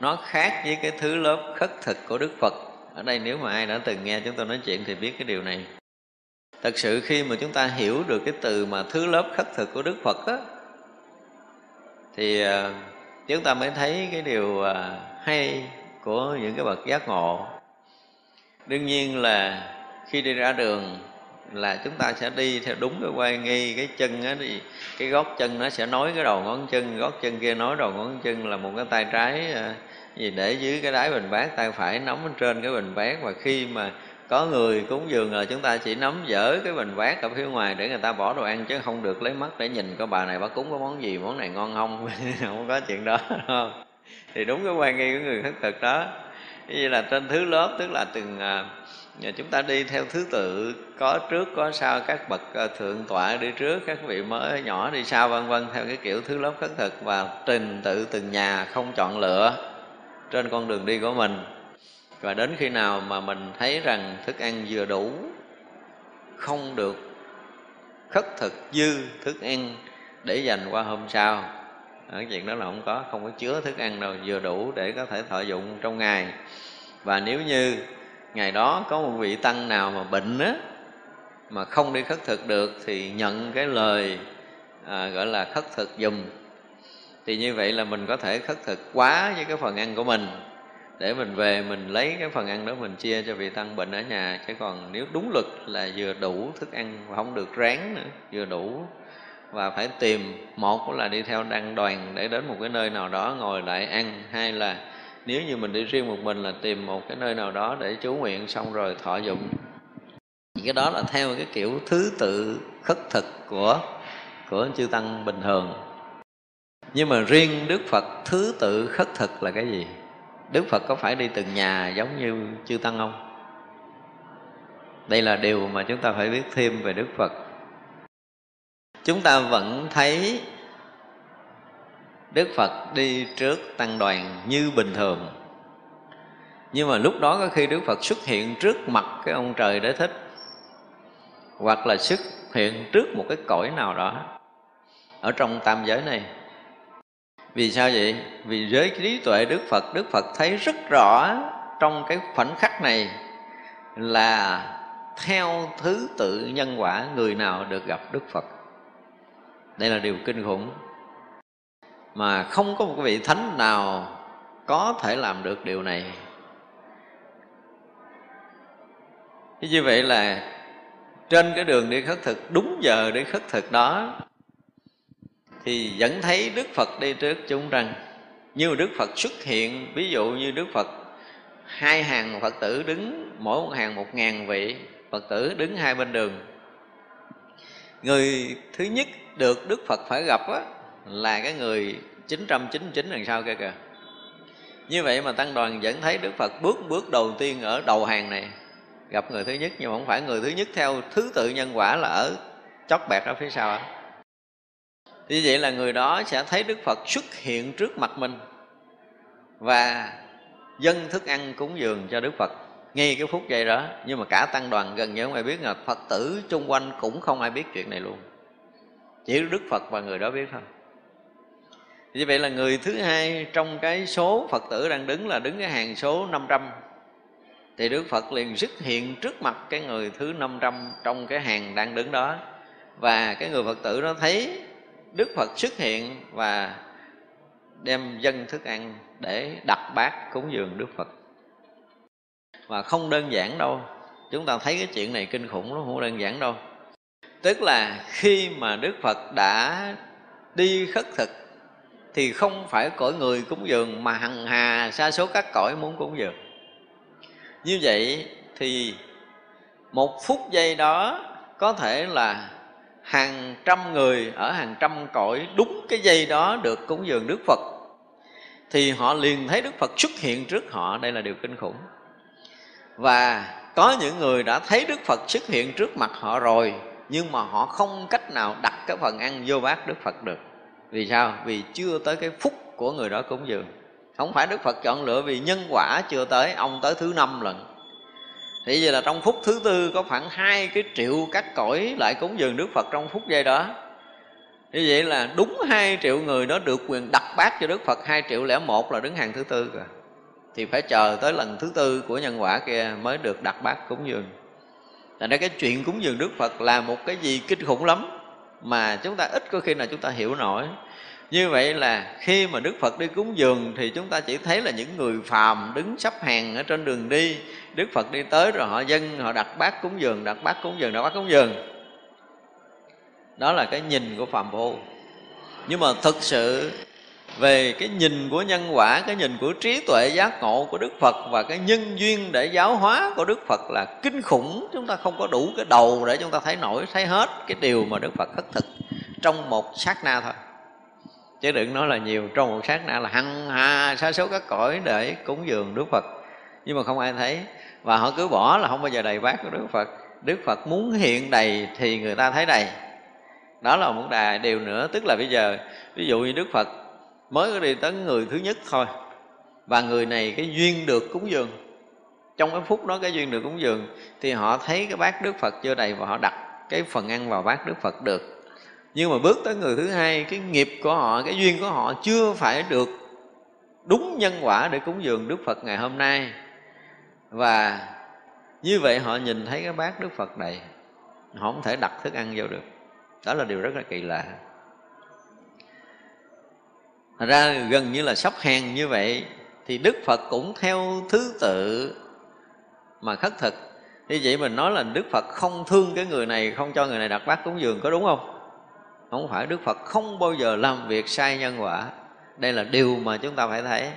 nó khác với cái thứ lớp khất thực của đức phật. Ở đây nếu mà ai đã từng nghe chúng tôi nói chuyện thì biết cái điều này. Thật sự khi mà chúng ta hiểu được cái từ mà thứ lớp khất thực của đức phật á, thì ờ, chúng ta mới thấy cái điều ờ, hay của những cái bậc giác ngộ. Đương nhiên là khi đi ra đường là chúng ta sẽ đi theo đúng cái quay nghi cái chân á, thì cái gót chân nó sẽ nối cái đầu ngón chân, gót chân kia nối đầu ngón chân là một cái tay trái à, gì để dưới cái đáy bình bát, tay phải nắm bên trên cái bình bát. Và khi mà có người cúng dường là chúng ta chỉ nắm dở cái bình bát ở phía ngoài để người ta bỏ đồ ăn, chứ không được lấy mắt để nhìn coi bà này bà cúng có món gì, món này ngon không? Không có chuyện đó không? Thì đúng cái quan nghi của người khất thực đó. Như là trên thứ lớp, tức là từng à, nhà chúng ta đi theo thứ tự, có trước, có sau, các bậc à, thượng tọa đi trước, các vị mới nhỏ đi sau, vân vân, theo cái kiểu thứ lớp khất thực và trình tự, từng nhà không chọn lựa trên con đường đi của mình. Và đến khi nào mà mình thấy rằng thức ăn vừa đủ, không được khất thực dư thức ăn để dành qua hôm sau Ờ, ở chuyện đó là không có không có chứa thức ăn đâu vừa đủ để có thể thọ dụng trong ngày. Và nếu như ngày đó có một vị tăng nào mà bệnh á mà không đi khất thực được thì nhận cái lời à, gọi là khất thực dùm. Thì như vậy là mình có thể khất thực quá với cái phần ăn của mình. Để mình về mình lấy cái phần ăn đó mình chia cho vị tăng bệnh ở nhà. Chứ còn nếu đúng luật là vừa đủ thức ăn và không được ráng nữa vừa đủ và phải tìm một là đi theo đăng đoàn để đến một cái nơi nào đó ngồi lại ăn. Hai là nếu như mình đi riêng một mình là tìm một cái nơi nào đó để chú nguyện xong rồi thọ dụng. Cái đó là theo cái kiểu thứ tự khất thực của của chư tăng bình thường. Nhưng mà riêng đức phật thứ tự khất thực là cái gì? Đức phật có phải đi từng nhà giống như chư tăng không? Đây là điều mà chúng ta phải biết thêm về đức phật chúng ta vẫn thấy đức phật đi trước tăng đoàn như bình thường. Nhưng mà lúc đó có khi đức phật xuất hiện trước mặt cái ông trời đế thích, hoặc là xuất hiện trước một cái cõi nào đó ở trong tam giới này. Vì sao vậy? Vì giới trí tuệ đức phật đức phật thấy rất rõ trong cái khoảnh khắc này là theo thứ tự nhân quả người nào được gặp đức phật đây là điều kinh khủng. Mà không có một vị thánh nào có thể làm được điều này. Như vậy là trên cái đường đi khất thực, đúng giờ đi khất thực đó, thì vẫn thấy đức phật đi trước chúng rằng như đức phật xuất hiện, ví dụ như đức phật, hai hàng phật tử đứng, mỗi một hàng một ngàn vị phật tử đứng hai bên đường. Người thứ nhất được đức phật phải gặp á, là cái người 999 đằng sau kia kìa. Như vậy mà tăng đoàn vẫn thấy đức phật bước bước đầu tiên ở đầu hàng này gặp người thứ nhất nhưng mà không phải người thứ nhất theo thứ tự nhân quả là ở chót bẹt ở phía sau á. Thì vậy là người đó sẽ thấy đức phật xuất hiện trước mặt mình và dân thức ăn cúng dường cho đức phật ngay cái phút giây đó. Nhưng mà cả tăng đoàn gần như không ai biết là phật tử chung quanh cũng không ai biết chuyện này luôn chỉ đức phật và người đó biết thôi. Như vậy là người thứ hai trong cái số Phật tử đang đứng là đứng cái hàng số 500 Thì Đức Phật liền xuất hiện trước mặt cái người thứ 500 trong cái hàng đang đứng đó. Và cái người Phật tử nó thấy Đức Phật xuất hiện và đem dân thức ăn để đặt bát cúng dường Đức Phật. Và không đơn giản đâu. Chúng ta thấy cái chuyện này kinh khủng nó không đơn giản đâu. Tức là khi mà Đức Phật đã đi khất thực, thì không phải cõi người cúng dường, mà hằng hà sa số các cõi muốn cúng dường. Như vậy thì một phút giây đó có thể là hàng trăm người ở hàng trăm cõi đúng cái giây đó được cúng dường Đức Phật. Thì họ liền thấy Đức Phật xuất hiện trước họ, đây là điều kinh khủng. Và có những người đã thấy Đức Phật xuất hiện trước mặt họ rồi nhưng mà họ không cách nào đặt cái phần ăn vô bát Đức Phật được. Vì sao? Vì chưa tới cái phúc của người đó cúng dường. Không phải đức phật chọn lựa vì nhân quả chưa tới, ông tới thứ năm lần. Thì vậy là trong phút thứ tư có khoảng hai cái triệu các cõi lại cúng dường đức phật trong phút giây đó. Như vậy là đúng hai triệu người đó được quyền đặt bát cho đức phật, hai triệu lẻ một là đứng hàng thứ tư rồi. Thì phải chờ tới lần thứ tư của nhân quả kia mới được đặt bát cúng dường thành ra cái chuyện cúng dường đức phật là một cái gì kinh khủng lắm mà chúng ta ít có khi nào chúng ta hiểu nổi. Như vậy là khi mà đức phật đi cúng dường thì chúng ta chỉ thấy là những người phàm đứng sắp hàng ở trên đường đi. Đức phật đi tới rồi họ dân họ đặt bát cúng dường, đặt bát cúng dường, đặt bát cúng dường. Đó là cái nhìn của phàm phu. Nhưng mà thực sự về cái nhìn của nhân quả, cái nhìn của trí tuệ giác ngộ của đức phật và cái nhân duyên để giáo hóa của đức phật là kinh khủng. Chúng ta không có đủ cái đầu để chúng ta thấy nổi, thấy hết cái điều mà đức phật khất thực trong một sát na thôi. Chứ đừng nói là nhiều, trong một sát na là hăng hà, sa số các cõi để cúng dường đức phật. Nhưng mà không ai thấy. Và họ cứ bỏ là không bao giờ đầy bát của đức phật. Đức phật muốn hiện đầy thì người ta thấy đầy. Đó là một đà điều nữa. Tức là bây giờ, ví dụ như đức phật mới có đi tới người thứ nhất thôi. Và người này cái duyên được cúng dường. Trong cái phút đó cái duyên được cúng dường, thì họ thấy cái bát đức phật chưa đầy và họ đặt cái phần ăn vào bát đức phật được. Nhưng mà bước tới người thứ hai, cái nghiệp của họ, cái duyên của họ chưa phải được đúng nhân quả để cúng dường đức phật ngày hôm nay. Và như vậy họ nhìn thấy cái bát đức phật đầy họ không thể đặt thức ăn vô được. Đó là điều rất là kỳ lạ. Thật ra gần như là sắp hàng như vậy thì Đức Phật cũng theo thứ tự mà khất thực. Như vậy mình nói là Đức Phật không thương cái người này, không cho người này đặt bát cúng dường có đúng không? Không phải Đức Phật không bao giờ làm việc sai nhân quả. Đây là điều mà chúng ta phải thấy.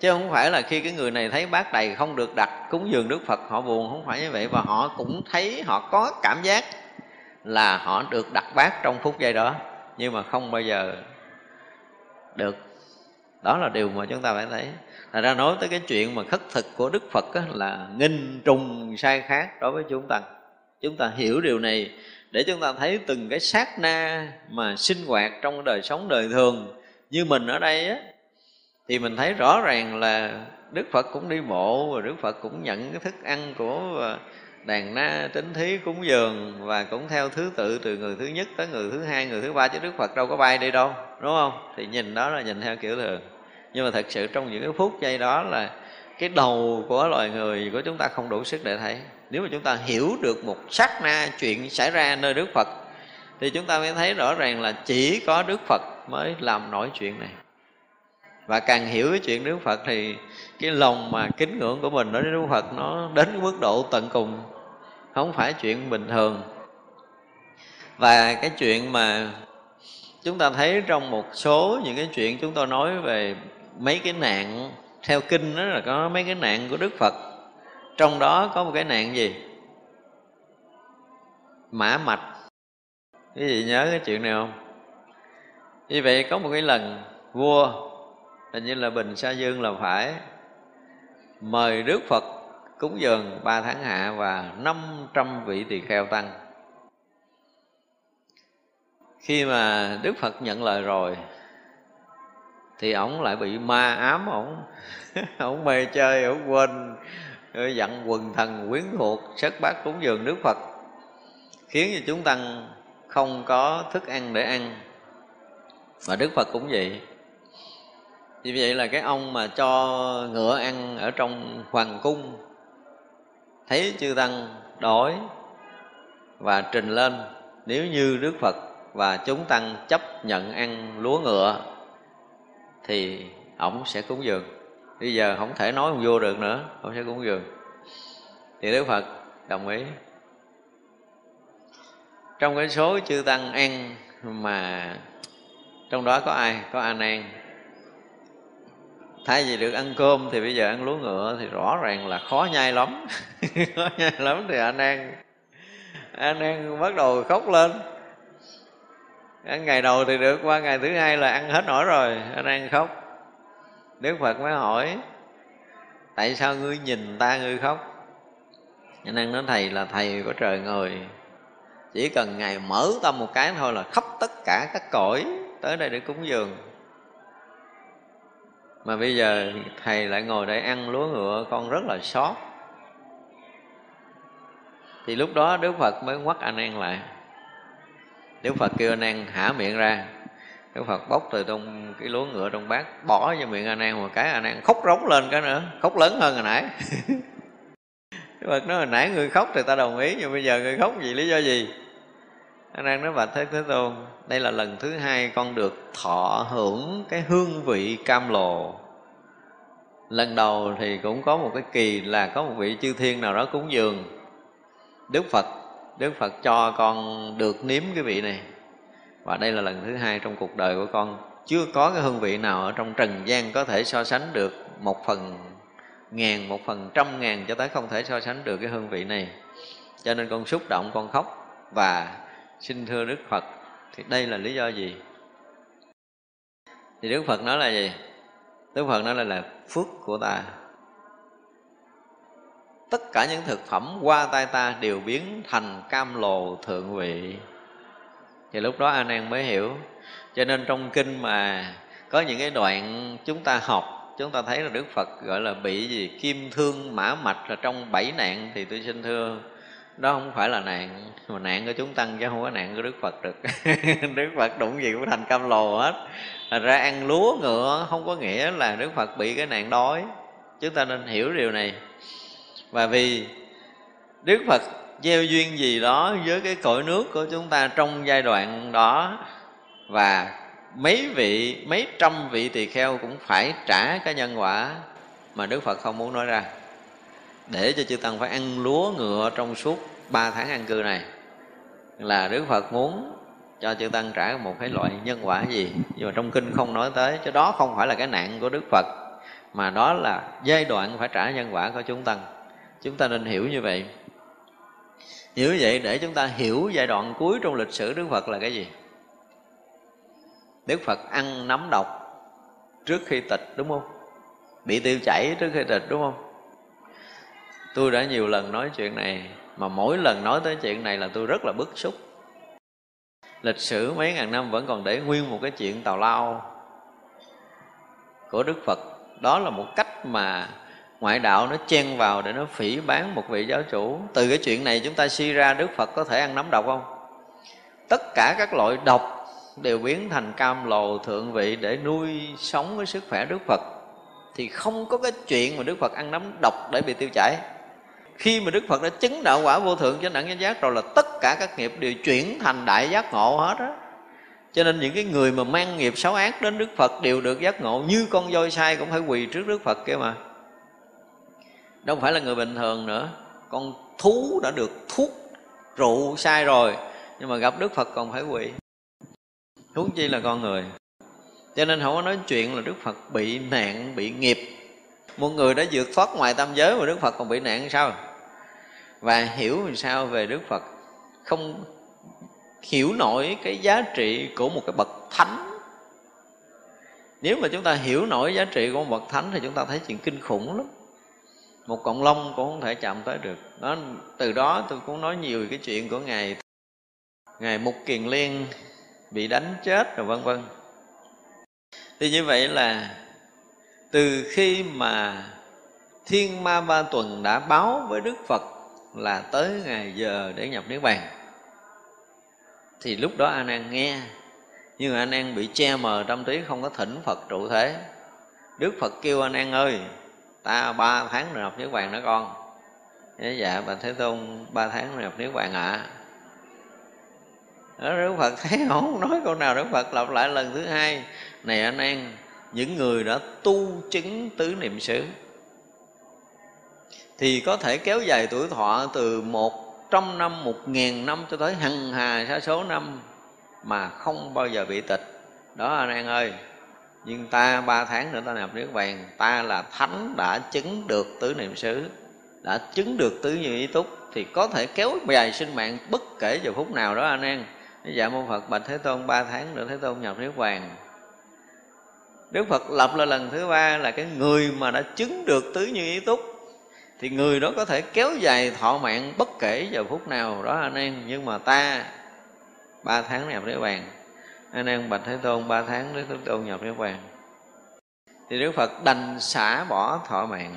Chứ không phải là khi cái người này thấy bát đầy không được đặt cúng dường Đức Phật họ buồn, không phải như vậy. Và họ cũng thấy, họ có cảm giác là họ được đặt bát trong phút giây đó. Nhưng mà không bao giờ được. Đó là điều mà chúng ta phải thấy. Thật ra nói tới cái chuyện mà khất thực của Đức Phật á, là nghinh trùng sai khác đối với chúng ta. Chúng ta hiểu điều này để chúng ta thấy từng cái sát na mà sinh hoạt trong đời sống đời thường Như mình ở đây á, thì mình thấy rõ ràng là Đức Phật cũng đi bộ và Đức Phật cũng nhận cái thức ăn của à, đàn na tính thí cúng dường và cũng theo thứ tự từ người thứ nhất tới người thứ hai, người thứ ba, chứ đức phật đâu có bay đi đâu, đúng không? Thì nhìn đó là nhìn theo kiểu thường. Nhưng mà thật sự trong những cái phút giây đó là cái đầu của loài người của chúng ta không đủ sức để thấy. Nếu mà chúng ta hiểu được một sát na chuyện xảy ra nơi đức phật, thì chúng ta mới thấy rõ ràng là chỉ có đức phật mới làm nổi chuyện này. Và càng hiểu cái chuyện đức phật thì cái lòng mà kính ngưỡng của mình đối với đức phật nó đến cái mức độ tận cùng không phải chuyện bình thường. Và cái chuyện mà chúng ta thấy trong một số những cái chuyện chúng tôi nói về mấy cái nạn, theo kinh đó là có mấy cái nạn của đức phật. Trong đó có một cái nạn gì? Mã mạch. Cái gì nhớ cái chuyện này không? Như vậy có một cái lần, vua, hình như là bình sa dương là phải mời đức phật cúng dường ba tháng hạ và 500 vị tỳ kheo tăng. Khi mà đức phật nhận lời rồi, thì ổng lại bị ma ám ổng. Ổng mê chơi, ổng quên dặn quần thần quyến thuộc sất bát cúng dường đức phật, khiến cho chúng tăng không có thức ăn để ăn. Và đức phật cũng vậy. Vì vậy là cái ông mà cho ngựa ăn ở trong hoàng cung thấy chư tăng đói và trình lên, nếu như đức phật và chúng tăng chấp nhận ăn lúa ngựa, thì ổng sẽ cúng dường. Bây giờ không thể nói không vô được nữa, ổng sẽ cúng dường. Thì đức phật đồng ý. Trong cái số chư tăng ăn mà trong đó có ai? Có a nan thay vì được ăn cơm thì bây giờ ăn lúa ngựa thì rõ ràng là khó nhai lắm. Khó nhai lắm thì anh đang anh đang bắt đầu khóc lên. Ăn ngày đầu thì được, qua ngày thứ hai là ăn hết nổi rồi. Anh đang khóc. Đức phật mới hỏi, tại sao ngươi nhìn ta ngươi khóc? Anh đang nói, thầy là thầy của trời người. Chỉ cần ngài mở tâm một cái thôi là khóc tất cả các cõi tới đây để cúng dường mà bây giờ thầy lại ngồi đây ăn lúa ngựa, con rất là xót thì lúc đó đức phật mới ngoắt anh an lại. Đức phật kêu anh an hả miệng ra. Đức phật bóc từ trong cái lúa ngựa trong bát, bỏ vô miệng anh an một cái, anh an khóc rống lên cái nữa, khóc lớn hơn hồi nãy. Đức phật nói hồi nãy người khóc thì ta đồng ý, nhưng bây giờ người khóc vì lý do gì? Anh đang nói bạch thế thế tôn, đây là lần thứ hai con được thọ hưởng cái hương vị cam lồ lần đầu thì cũng có một cái kỳ là có một vị chư thiên nào đó cúng dường. Đức phật đức phật cho con được nếm cái vị này. Và đây là lần thứ hai trong cuộc đời của con. Chưa có cái hương vị nào ở trong trần gian có thể so sánh được một phần ngàn, một phần trăm ngàn cho tới không thể so sánh được cái hương vị này. Cho nên con xúc động, con khóc. Và xin thưa đức phật, thì đây là lý do gì? Thì đức phật nói là gì? Đức phật nói là là phước của ta. Tất cả những thực phẩm qua tay ta đều biến thành cam lồ thượng vị. Thì lúc đó anh em mới hiểu. Cho nên trong kinh mà có những cái đoạn chúng ta học, chúng ta thấy là đức phật gọi là bị gì? Kim thương mã mạch là trong bảy nạn thì tôi xin thưa đó không phải là nạn. Mà nạn của chúng tăng chứ không có nạn của đức phật được. Đức phật đụng gì cũng thành cam lồ hết. Là ra ăn lúa ngựa không có nghĩa là đức phật bị cái nạn đói. Chúng ta nên hiểu điều này. Và vì đức phật gieo duyên gì đó với cái cội nước của chúng ta trong giai đoạn đó, và mấy vị, mấy trăm vị tỳ kheo cũng phải trả cái nhân quả mà đức phật không muốn nói ra để cho chư tăng phải ăn lúa ngựa trong suốt ba tháng ăn cư này. Là đức phật muốn cho chư tăng trả một cái loại nhân quả gì? Nhưng mà trong kinh không nói tới, chứ đó không phải là cái nạn của đức phật, mà đó là giai đoạn phải trả nhân quả của chúng tăng. Chúng ta nên hiểu như vậy. Hiểu như vậy để chúng ta hiểu giai đoạn cuối trong lịch sử đức phật là cái gì. Đức phật ăn nấm độc trước khi tịch, đúng không? Bị tiêu chảy trước khi tịch, đúng không? Tôi đã nhiều lần nói chuyện này, mà mỗi lần nói tới chuyện này là tôi rất là bức xúc. Lịch sử mấy ngàn năm vẫn còn để nguyên một cái chuyện tào lao của đức phật. Đó là một cách mà ngoại đạo nó chen vào để nó phỉ bán một vị giáo chủ. Từ cái chuyện này chúng ta suy ra đức phật có thể ăn nấm độc không? Tất cả các loại độc đều biến thành cam lồ thượng vị để nuôi sống cái sức khỏe đức phật. Thì không có cái chuyện mà đức phật ăn nấm độc để bị tiêu chảy khi mà đức phật đã chứng đạo quả vô thượng chánh đẳng chánh giác rồi là tất cả các nghiệp đều chuyển thành đại giác ngộ hết á. Cho nên những cái người mà mang nghiệp xấu ác đến đức phật đều được giác ngộ như con voi sai cũng phải quỳ trước đức phật kia mà. Đâu phải là người bình thường nữa. Con thú đã được thuốc rượu sai rồi, nhưng mà gặp đức phật còn phải quỳ. Huống chi là con người. Cho nên không có nói chuyện là đức phật bị nạn, bị nghiệp. Một người đã vượt thoát ngoài tam giới mà đức phật còn bị nạn sao? Và hiểu làm sao về đức phật. Không hiểu nổi cái giá trị của một cái bậc thánh. Nếu mà chúng ta hiểu nổi giá trị của một bậc thánh thì chúng ta thấy chuyện kinh khủng lắm. Một cọng lông cũng không thể chạm tới được. Đó từ đó tôi cũng nói nhiều cái chuyện của ngài. Ngài mục kiền liên bị đánh chết rồi vân vân. Thì như vậy là từ khi mà thiên ma ba tuần đã báo với đức phật là tới ngày giờ để nhập niết bàn. Thì lúc đó anh an nghe, nhưng mà anh an bị che mờ tâm trí, không có thỉnh phật trụ thế. Đức phật kêu anh an ơi, ta ba tháng rồi nhập niết bàn đó con. Dạ bà thế tôn, ba tháng rồi nhập niết bàn ạ. À. Đức Phật thấy không? Nói câu nào Đức Phật lặp lại lần thứ hai. Này anh em Những người đã tu chứng tứ niệm xứ thì có thể kéo dài tuổi thọ từ một trăm năm, một ngàn năm cho tới hằng hà sa số năm Mà không bao giờ bị tịch. Đó anh em ơi. Nhưng ta ba tháng nữa ta nhập niết bàn ta là thánh đã chứng được tứ niệm xứ đã chứng được tứ như ý túc. Thì có thể kéo dài sinh mạng bất kể giờ phút nào đó anh em dạ mô phật bạch thế tôn ba tháng nữa thế tôn nhập niết bàn đức phật lập là lần thứ ba là cái người mà đã chứng được tứ như ý túc thì người đó có thể kéo dài thọ mạng bất kể giờ phút nào. Đó, anh em, nhưng mà ta, ba tháng nhập niết bàn anh em bạch thế tôn, ba tháng đức thế tôn nhập niết bàn thì đức phật đành xả bỏ thọ mạng.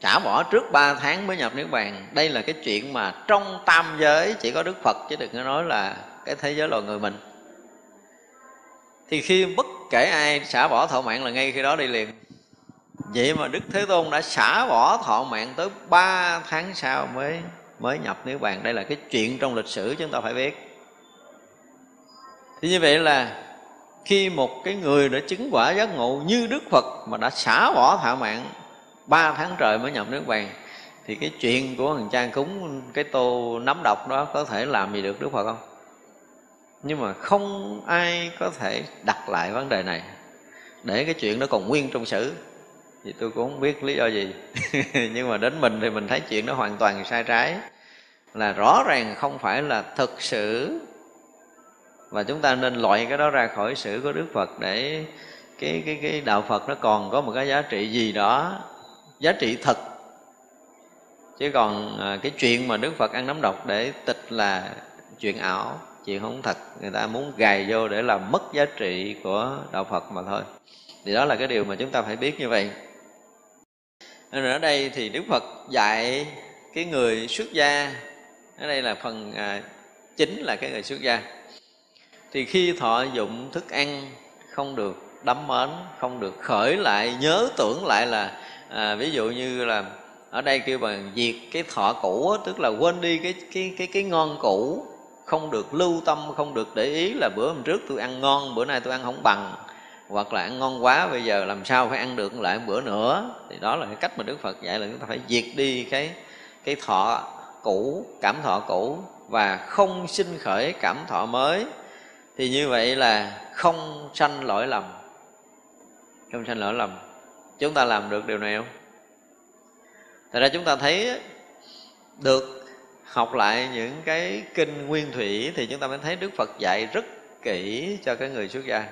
Trả bỏ trước ba tháng mới nhập niết bàn đây là cái chuyện mà trong tam giới chỉ có đức phật, chứ đừng có nói là cái thế giới loài người mình. Thì khi bất kể ai xả bỏ thọ mạng là ngay khi đó đi liền vậy mà đức thế tôn đã xả bỏ thọ mạng tới ba tháng sau mới mới nhập niết bàn. Đây là cái chuyện trong lịch sử chúng ta phải biết. Thì như vậy là khi một cái người đã chứng quả giác ngộ như đức phật mà đã xả bỏ thọ mạng ba tháng trời mới nhập nước bàn, thì cái chuyện của thằng cha cúng cái tô nắm độc đó có thể làm gì được đức phật không? Nhưng mà không ai có thể đặt lại vấn đề này để cái chuyện nó còn nguyên trong sử thì tôi cũng không biết lý do gì. Nhưng mà đến mình thì mình thấy chuyện đó hoàn toàn sai trái. Là rõ ràng không phải là thực sự. Và chúng ta nên loại cái đó ra khỏi sử của đức phật để cái cái cái đạo phật nó còn có một cái giá trị gì đó. Giá trị thật. Chứ còn à, cái chuyện mà đức phật ăn nấm độc để tịch là chuyện ảo, chuyện không thật, người ta muốn gài vô để làm mất giá trị của đạo phật mà thôi. Thì đó là cái điều mà chúng ta phải biết như vậy nên ở đây thì đức phật dạy cái người xuất gia. Ở đây là phần à, chính là cái người xuất gia. Thì khi thọ dụng thức ăn không được đắm mến không được khởi lại nhớ tưởng lại là à, ví dụ như là ở đây kêu bằng diệt cái thọ cũ tức là quên đi cái cái cái cái ngon cũ không được lưu tâm không được để ý là bữa hôm trước tôi ăn ngon bữa nay tôi ăn không bằng hoặc là ăn ngon quá, bây giờ làm sao phải ăn được lại một bữa nữa? Thì đó là cái cách mà đức phật dạy là chúng ta phải diệt đi cái cái thọ cũ, cảm thọ cũ và không sinh khởi cảm thọ mới. Thì như vậy là không sanh lỗi lầm. Không sanh lỗi lầm. Chúng ta làm được điều này không? Thật ra chúng ta thấy được học lại những cái kinh nguyên thủy thì chúng ta mới thấy đức phật dạy rất kỹ cho cái người xuất gia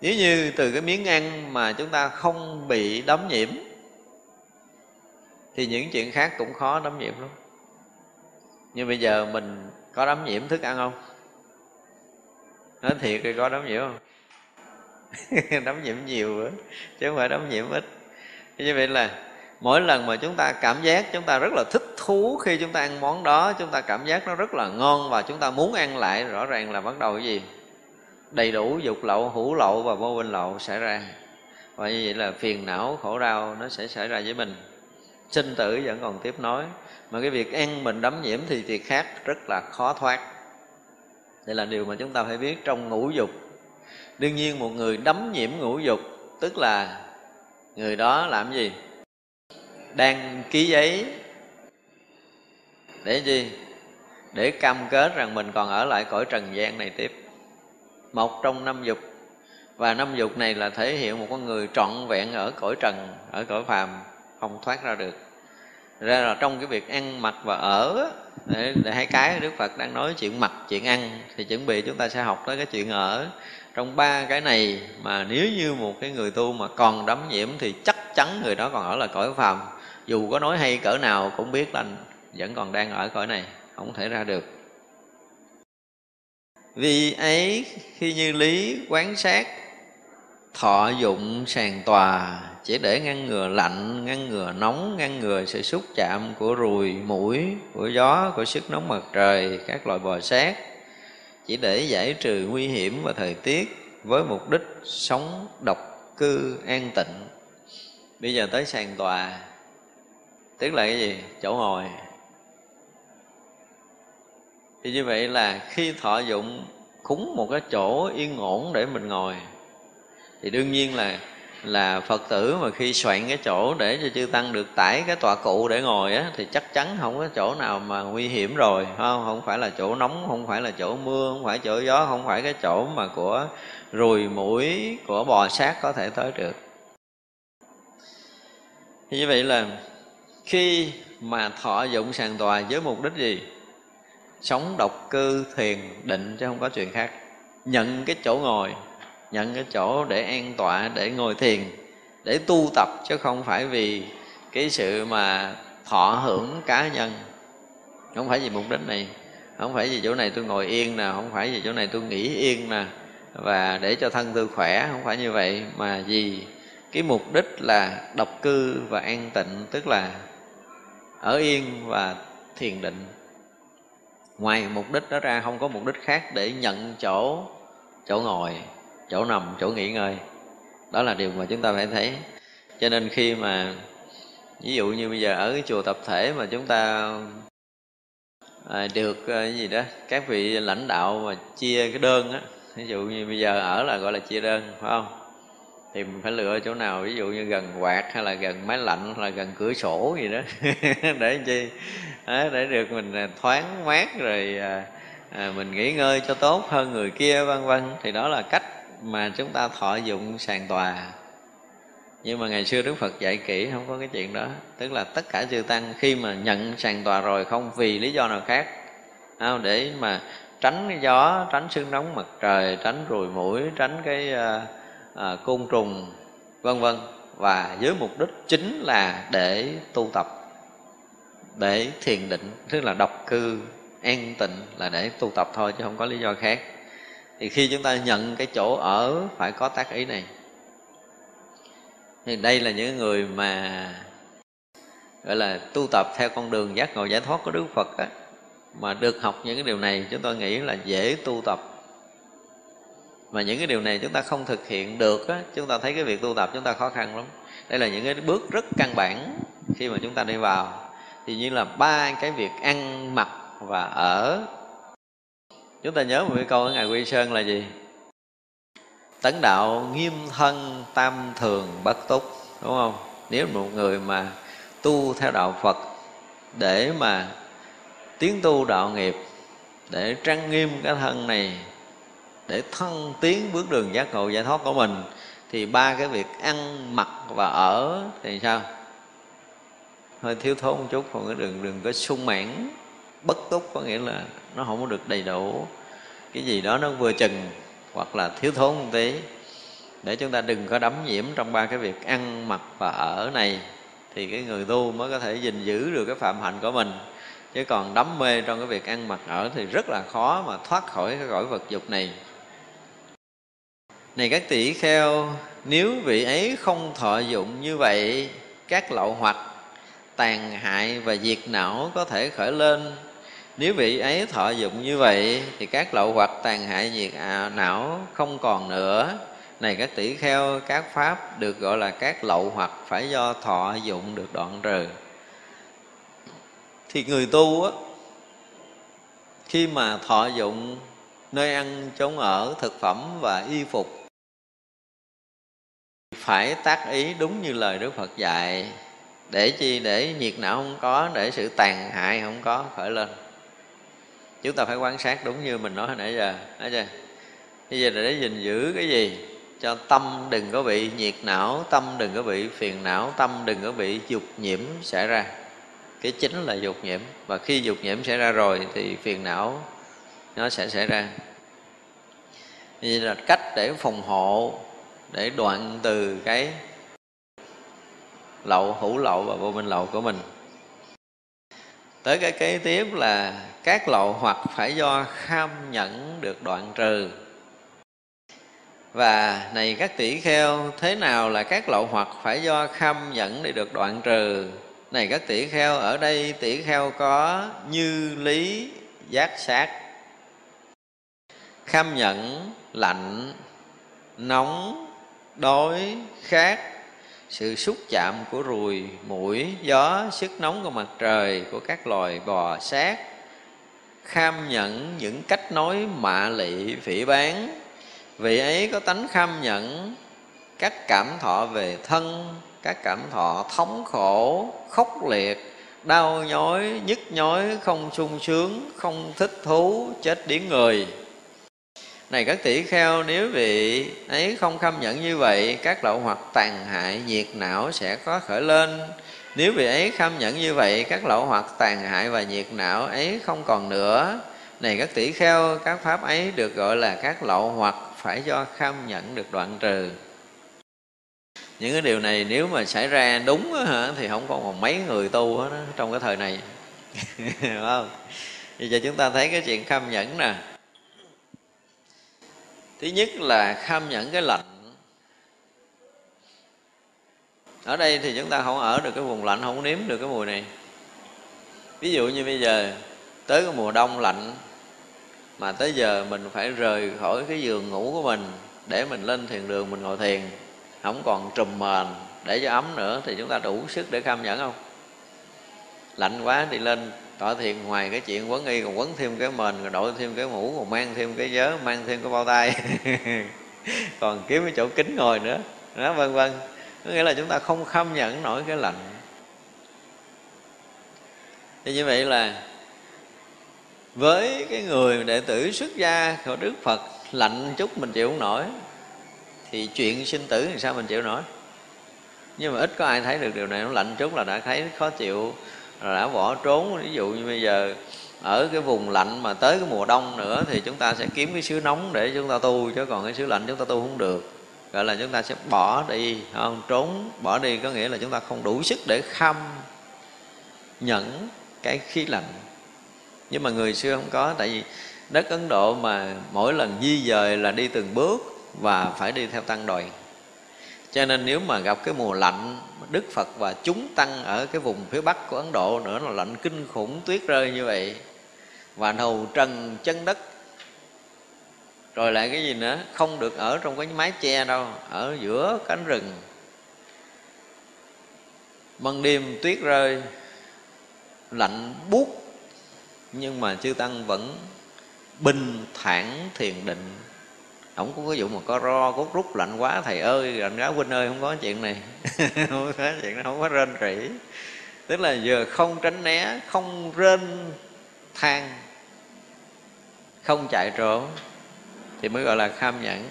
nếu như từ cái miếng ăn mà chúng ta không bị đấm nhiễm, thì những chuyện khác cũng khó đấm nhiễm lắm. Nhưng bây giờ mình có đấm nhiễm thức ăn không? Nói thiệt thì có đấm nhiễm không? Đấm nhiễm nhiều nữa chứ không phải đấm nhiễm ít. Như vậy là mỗi lần mà chúng ta cảm giác chúng ta rất là thích thú khi chúng ta ăn món đó, chúng ta cảm giác nó rất là ngon và chúng ta muốn ăn lại, rõ ràng là bắt đầu cái gì? Đầy đủ dục lậu hữu lậu và vô minh lậu xảy ra. Và như vậy là phiền não, khổ đau nó sẽ xảy ra với mình. Sinh tử vẫn còn tiếp nối. Mà cái việc ăn mình đấm nhiễm thì việc khác rất là khó thoát. Đây là điều mà chúng ta phải biết trong ngũ dục. Đương nhiên một người đấm nhiễm ngũ dục, tức là người đó làm gì? Đang ký giấy để gì? Để cam kết rằng mình còn ở lại cõi trần gian này tiếp một trong năm dục. Và năm dục này là thể hiện một con người trọn vẹn ở cõi trần ở cõi phàm không thoát ra được. Ra là trong cái việc ăn mặc và ở để, để hai cái đức phật đang nói chuyện mặc chuyện ăn thì chuẩn bị chúng ta sẽ học tới cái chuyện ở. Trong ba cái này mà nếu như một cái người tu mà còn đắm nhiễm thì chắc chắn người đó còn ở là cõi phàm. Dù có nói hay cỡ nào cũng biết là vẫn còn đang ở cõi này không thể ra được vì ấy, khi như lý quán sát, thọ dụng sàn tòa, chỉ để ngăn ngừa lạnh, ngăn ngừa nóng, ngăn ngừa sự xúc chạm của ruồi, mũi, của gió, của sức nóng mặt trời, các loại bò sát, chỉ để giải trừ nguy hiểm và thời tiết với mục đích sống độc cư an tịnh. Bây giờ tới sàn tòa. Tức là cái gì? Chỗ ngồi thì như vậy là khi thọ dụng cúng một cái chỗ yên ổn để mình ngồi, thì đương nhiên là là phật tử mà khi soạn cái chỗ để cho chư tăng được tải cái tọa cụ để ngồi á, thì chắc chắn không có chỗ nào mà nguy hiểm rồi không? Không phải là chỗ nóng, không phải là chỗ mưa, không phải chỗ gió, không phải cái chỗ mà của ruồi mũi, của bò sát có thể tới được. Như vậy là khi mà thọ dụng sàn tòa với mục đích gì? Sống độc cư, thiền, định, chứ không có chuyện khác. Nhận cái chỗ ngồi, nhận cái chỗ để an tọa, để ngồi thiền, để tu tập, chứ không phải vì cái sự mà thọ hưởng cá nhân. Không phải vì mục đích này, không phải vì chỗ này tôi ngồi yên nè, không phải vì chỗ này tôi nghỉ yên nè, và để cho thân tôi khỏe, không phải như vậy, mà vì cái mục đích là độc cư và an tịnh, tức là ở yên và thiền định ngoài mục đích đó ra không có mục đích khác để nhận chỗ chỗ ngồi chỗ nằm chỗ nghỉ ngơi. Đó là điều mà chúng ta phải thấy. Cho nên khi mà ví dụ như bây giờ ở cái chùa tập thể mà chúng ta à, được à, cái gì đó các vị lãnh đạo mà chia cái đơn á ví dụ như bây giờ ở là gọi là chia đơn phải không? Thì mình phải lựa chỗ nào ví dụ như gần quạt hay là gần máy lạnh hay là gần cửa sổ gì đó. Để chi? À, để được mình à, thoáng mát rồi à, à, mình nghỉ ngơi cho tốt hơn người kia vân vân. Thì đó là cách mà chúng ta thọ dụng sàn tòa. Nhưng mà ngày xưa đức phật dạy kỹ không có cái chuyện đó. Tức là tất cả chư tăng khi mà nhận sàn tòa rồi không vì lý do nào khác không, để mà tránh cái gió tránh sương nóng mặt trời tránh ruồi mũi tránh cái uh, à, côn trùng vân vân. Và với mục đích chính là để tu tập để thiền định tức là độc cư an tịnh là để tu tập thôi chứ không có lý do khác. Thì khi chúng ta nhận cái chỗ ở phải có tác ý này. Thì đây là những người mà gọi là tu tập theo con đường giác ngộ giải thoát của đức phật á mà được học những cái điều này chúng tôi nghĩ là dễ tu tập mà những cái điều này chúng ta không thực hiện được á, chúng ta thấy cái việc tu tập chúng ta khó khăn lắm. Đây là những cái bước rất căn bản khi mà chúng ta đi vào. Thì như là ba cái việc ăn mặc và ở. Chúng ta nhớ một cái câu ở ngài quy sơn là gì? Tấn đạo nghiêm thân tam thường bất túc, đúng không? Nếu một người mà tu theo đạo phật để mà tiến tu đạo nghiệp, để trang nghiêm cái thân này để thân tiến bước đường giác ngộ giải thoát của mình, thì ba cái việc ăn, mặc và ở thì sao? Hơi thiếu thốn một chút, còn cái đường đừng có sung mãn, bất túc có nghĩa là nó không có được đầy đủ. Cái gì đó nó vừa chừng hoặc là thiếu thốn một tí. Để chúng ta đừng có đắm nhiễm trong ba cái việc ăn, mặc và ở này, thì cái người tu mới có thể gìn giữ được cái phạm hạnh của mình. Chứ còn đắm mê trong cái việc ăn, mặc, ở thì rất là khó mà thoát khỏi cái cõi vật dục này này các tỷ kheo nếu vị ấy không thọ dụng như vậy các lậu hoặc tàn hại và diệt não có thể khởi lên. Nếu vị ấy thọ dụng như vậy thì các lậu hoặc tàn hại diệt à, não không còn nữa. Này các tỷ kheo các pháp được gọi là các lậu hoặc phải do thọ dụng được đoạn trừ. Thì người tu á khi mà thọ dụng nơi ăn chốn ở thực phẩm và y phục phải tác ý đúng như lời đức phật dạy. Để chi? Để nhiệt não không có, để sự tàn hại không có, khởi lên. Chúng ta phải quan sát đúng như mình nói hồi nãy giờ. Nói chưa? Bây giờ để gìn giữ cái gì? Cho tâm đừng có bị nhiệt não, tâm đừng có bị phiền não, tâm đừng có bị dục nhiễm xảy ra. Cái chính là dục nhiễm. Và khi dục nhiễm xảy ra rồi thì phiền não nó sẽ xảy ra. Như là cách để phòng hộ để đoạn từ cái lậu hữu lậu và vô minh lậu của mình. Tới cái kế tiếp là các lậu hoặc phải do kham nhẫn được đoạn trừ. Và này các tỷ kheo, thế nào là các lậu hoặc phải do kham nhẫn để được đoạn trừ? Này các tỷ kheo, ở đây tỷ kheo có như lý, giác, sát. Kham nhẫn, lạnh, nóng đói khát sự xúc chạm của ruồi, mũi, gió, sức nóng của mặt trời, của các loài bò sát, kham nhận những cách nói mạ lị, phỉ bán. Vị ấy có tánh kham nhận các cảm thọ về thân, các cảm thọ thống khổ, khốc liệt, đau nhói, nhức nhói, không sung sướng, không thích thú, chết điếng người này các tỷ kheo nếu vị ấy không khâm nhận như vậy các lậu hoặc tàn hại nhiệt não sẽ có khởi lên. Nếu vị ấy khâm nhận như vậy các lậu hoặc tàn hại và nhiệt não ấy không còn nữa. Này các tỷ kheo các pháp ấy được gọi là các lậu hoặc phải do khâm nhận được đoạn trừ. Những cái điều này nếu mà xảy ra đúng đó, hả, thì không còn còn mấy người tu hết đó, trong cái thời này. Đúng không? Bây giờ chúng ta thấy cái chuyện khâm nhẫn nè thứ nhất là kham nhẫn cái lạnh. Ở đây thì chúng ta không ở được cái vùng lạnh, không nếm được cái mùi này. Ví dụ như bây giờ, tới cái mùa đông lạnh, mà tới giờ mình phải rời khỏi cái giường ngủ của mình để mình lên thiền đường, mình ngồi thiền, không còn trùm mền để cho ấm nữa, thì chúng ta đủ sức để kham nhẫn không? Lạnh quá thì lên tọa thiền ngoài cái chuyện quấn y còn quấn thêm cái mền rồi đội thêm cái mũ, còn mang thêm cái vớ, mang thêm cái bao tay. Còn kiếm cái chỗ kính ngồi nữa. Đó, vân vân. Có nghĩa là chúng ta không khâm nhận nổi cái lạnh. Thì như vậy là với cái người đệ tử xuất gia của đức phật, lạnh chút mình chịu không nổi, thì chuyện sinh tử thì sao mình chịu nổi? Nhưng mà ít có ai thấy được điều này. Nó lạnh chút là đã thấy khó chịu rồi đã bỏ trốn. Ví dụ như bây giờ ở cái vùng lạnh mà tới cái mùa đông nữa thì chúng ta sẽ kiếm cái xứ nóng để chúng ta tu, chứ còn cái xứ lạnh chúng ta tu không được. Gọi là chúng ta sẽ bỏ đi không? Trốn, bỏ đi có nghĩa là chúng ta không đủ sức để khâm nhẫn cái khí lạnh. Nhưng mà người xưa không có, tại vì đất ấn độ mà mỗi lần di dời là đi từng bước và phải đi theo tăng đoàn cho nên nếu mà gặp cái mùa lạnh, đức phật và chúng tăng ở cái vùng phía bắc của ấn độ nữa là lạnh kinh khủng tuyết rơi như vậy. Và đầu trần chân đất. Rồi lại cái gì nữa? Không được ở trong cái mái che đâu, ở giữa cánh rừng. Ban đêm tuyết rơi, lạnh buốt. Nhưng mà chư tăng vẫn bình thản thiền định không có ví vụ mà có ro cốt rút lạnh quá, thầy ơi, lạnh quá huynh ơi, không có chuyện này. Không có chuyện này, không có rên rỉ. Tức là giờ không tránh né, không rên than không chạy trốn thì mới gọi là kham nhẫn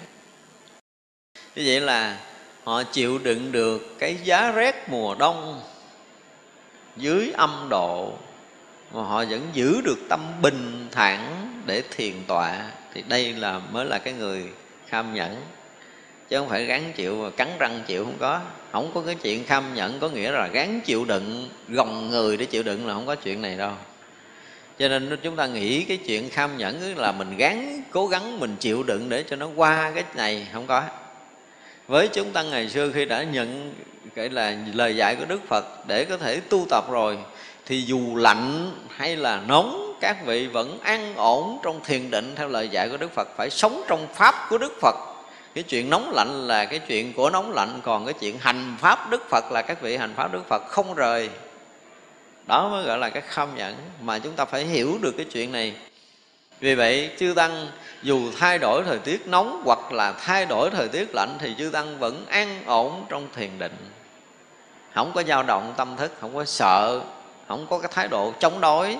như vậy là họ chịu đựng được cái giá rét mùa đông dưới âm độ, mà họ vẫn giữ được tâm bình thản để thiền tọa thì đây là mới là cái người kham nhẫn. Chứ không phải gắn chịu và cắn răng chịu không có. Không có cái chuyện kham nhẫn có nghĩa là gắn chịu đựng, gồng người để chịu đựng là không có chuyện này đâu. Cho nên chúng ta nghĩ cái chuyện kham nhẫn là mình gắn cố gắng mình chịu đựng để cho nó qua cái này, không có. Với chúng ta ngày xưa khi đã nhận cái là lời dạy của đức phật để có thể tu tập rồi, thì dù lạnh hay là nóng các vị vẫn an ổn trong thiền định theo lời dạy của đức phật, phải sống trong pháp của đức phật. Cái chuyện nóng lạnh là cái chuyện của nóng lạnh, còn cái chuyện hành pháp đức phật là các vị hành pháp đức phật không rời. Đó mới gọi là cái kham nhẫn, mà chúng ta phải hiểu được cái chuyện này. Vì vậy, chư tăng, dù thay đổi thời tiết nóng hoặc là thay đổi thời tiết lạnh, thì chư tăng vẫn an ổn trong thiền định. Không có dao động tâm thức, không có sợ, không có cái thái độ chống đối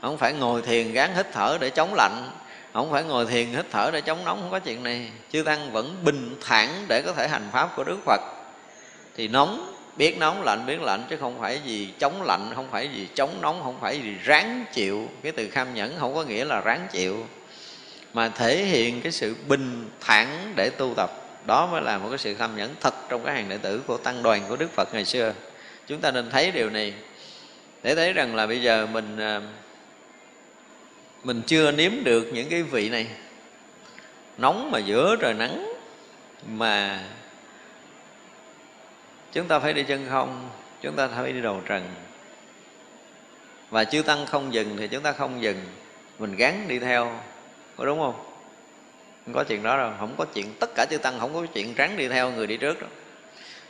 không phải ngồi thiền gán hít thở để chống lạnh. Không phải ngồi thiền hít thở để chống nóng, không có chuyện này. Chư tăng vẫn bình thản để có thể hành pháp của đức phật. Thì nóng, biết nóng, lạnh biết lạnh, chứ không phải gì chống lạnh, không phải gì chống nóng, không phải gì ráng chịu. Cái từ kham nhẫn không có nghĩa là ráng chịu. Mà thể hiện cái sự bình thản để tu tập. Đó mới là một cái sự kham nhẫn thật trong cái hàng đệ tử của tăng đoàn của đức phật ngày xưa. Chúng ta nên thấy điều này. Để thấy rằng là bây giờ mình à, mình chưa nếm được những cái vị này. Nóng mà giữa trời nắng mà chúng ta phải đi chân không, chúng ta phải đi đầu trần. Và chư tăng không dừng thì chúng ta không dừng. Mình gắn đi theo, có đúng không? Không có chuyện đó đâu, không có chuyện. Tất cả chư tăng không có chuyện ráng đi theo người đi trước đâu.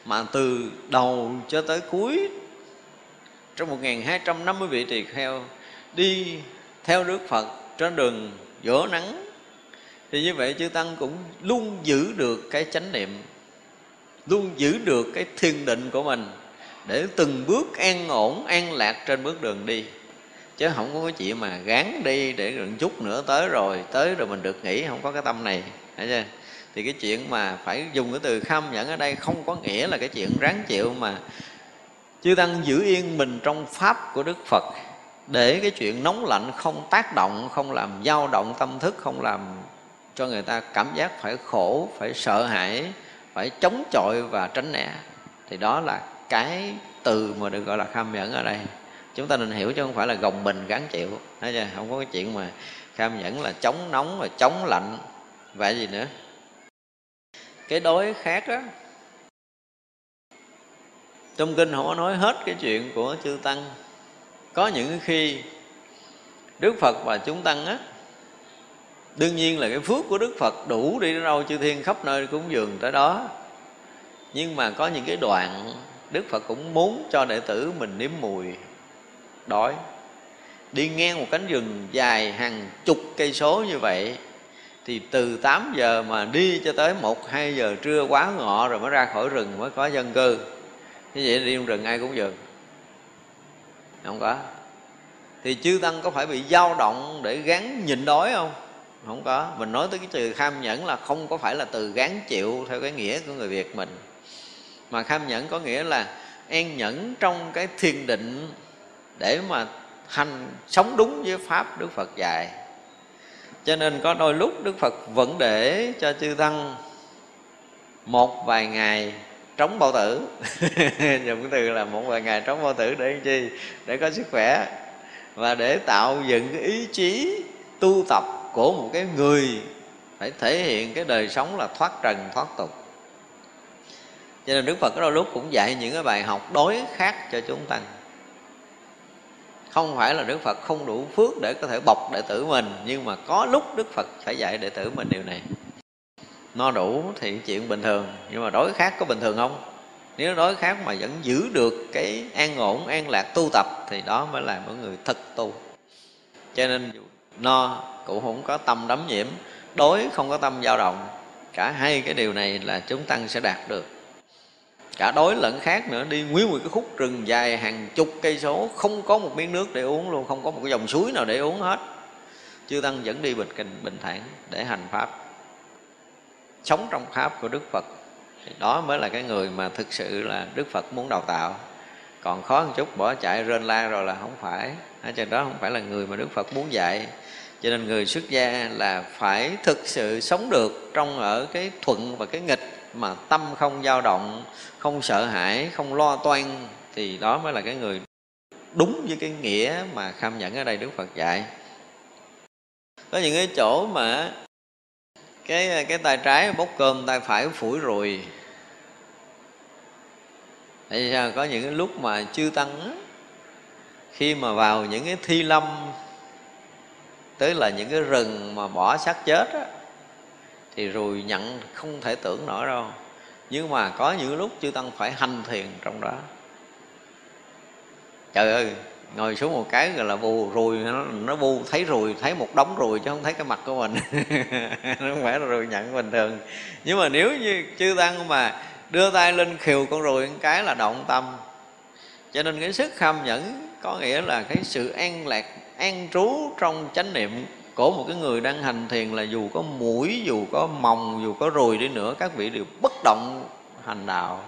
Mà từ đầu cho tới cuối, trong 1250 vị tỳ kheo, đi theo Đức Phật, trên đường giữa nắng, thì như vậy chư tăng cũng luôn giữ được cái chánh niệm, luôn giữ được cái thiền định của mình để từng bước an ổn, an lạc trên bước đường đi. Chứ không có cái chuyện mà gán đi để gần chút nữa tới rồi tới rồi mình được nghỉ, không có cái tâm này, thấy chưa? Thì cái chuyện mà phải dùng cái từ kham nhẫn ở đây không có nghĩa là cái chuyện ráng chịu mà chư tăng giữ yên mình trong pháp của đức phật để cái chuyện nóng lạnh không tác động, không làm dao động tâm thức, không làm cho người ta cảm giác phải khổ, phải sợ hãi, phải chống chọi và tránh né, thì đó là cái từ mà được gọi là kham nhẫn ở đây. Chúng ta nên hiểu chứ không phải là gồng mình gắn chịu. Thấy chưa? Không có cái chuyện mà kham nhẫn là chống nóng và chống lạnh. Vậy gì nữa? Cái đối khác đó trong kinh không có nói hết cái chuyện của chư tăng có những khi đức phật và chúng tăng á, đương nhiên là cái phước của đức phật đủ đi đến đâu chư thiên khắp nơi cúng dường tới đó nhưng mà có những cái đoạn đức phật cũng muốn cho đệ tử mình nếm mùi, đói đi ngang một cánh rừng dài hàng chục cây số như vậy, thì từ 8 giờ mà đi cho tới 1 2 giờ trưa quá ngọ rồi mới ra khỏi rừng mới có dân cư. Như vậy đi trong rừng ai cũng dừng. Không có. Thì chư tăng có phải bị dao động để gắn nhịn đói không? Không có. Mình nói tới cái từ kham nhẫn là không có phải là từ gán chịu theo cái nghĩa của người Việt mình. Mà kham nhẫn có nghĩa là an nhẫn trong cái thiền định để mà hành, sống đúng với pháp, Đức Phật dạy cho nên có đôi lúc đức phật vẫn để cho chư tăng một vài ngày trống bao tử. Dùng cái từ là một vài ngày trống bao tử để làm chi? Để có sức khỏe. Và để tạo dựng cái ý chí tu tập của một cái người phải thể hiện cái đời sống là thoát trần, thoát tục. Cho nên đức phật có đôi lúc cũng dạy những cái bài học đối khác cho chúng tăng không phải là đức phật không đủ phước để có thể bọc đệ tử mình, nhưng mà có lúc đức phật phải dạy đệ tử mình điều này no đủ thì chuyện bình thường, nhưng mà đối khác có bình thường không? Nếu đối khác mà vẫn giữ được cái an ổn, an lạc tu tập thì đó mới là mọi người thật tu. Cho nên no cũng không có tâm đắm nhiễm, đối không có tâm dao động, cả hai cái điều này là chúng tăng sẽ đạt được. Cả đối lẫn khác nữa, đi nguyên một cái khúc rừng dài hàng chục cây số, không có một miếng nước để uống luôn, không có một cái dòng suối nào để uống hết. Chư tăng vẫn đi bình kinh, bình thản để hành pháp sống trong pháp của đức phật. Thì đó mới là cái người mà thực sự là đức phật muốn đào tạo. Còn khó một chút, bỏ chạy rên la rồi là không phải. Ở trên đó không phải là người mà đức phật muốn dạy. Cho nên người xuất gia là phải thực sự sống được trong ở cái thuận và cái nghịch mà tâm không dao động, không sợ hãi, không lo toan. Thì đó mới là cái người đúng với cái nghĩa mà kham nhẫn ở đây đức phật dạy. Có những cái chỗ mà cái cái tay trái bốc cơm, tay phải phủi rồi. Tại vì sao? Có những cái lúc mà chư tăng khi mà vào những cái thi lâm, tới là những cái rừng mà bỏ xác chết á, thì rồi nhận không thể tưởng nổi đâu. Nhưng mà có những lúc chư tăng phải hành thiền trong đó. Trời ơi ngồi xuống một cái gọi là bù rùi nó, nó bu thấy rùi thấy một đống rùi chứ không thấy cái mặt của mình. Nó không phải là rùi nhận bình thường. Nhưng mà nếu như chư tăng mà đưa tay lên khiều con rùi một cái là động tâm. Cho nên cái sức kham nhẫn có nghĩa là cái sự an lạc an trú trong chánh niệm của một cái người đang hành thiền là dù có mũi dù có mòng dù có rùi đi nữa các vị đều bất động hành đạo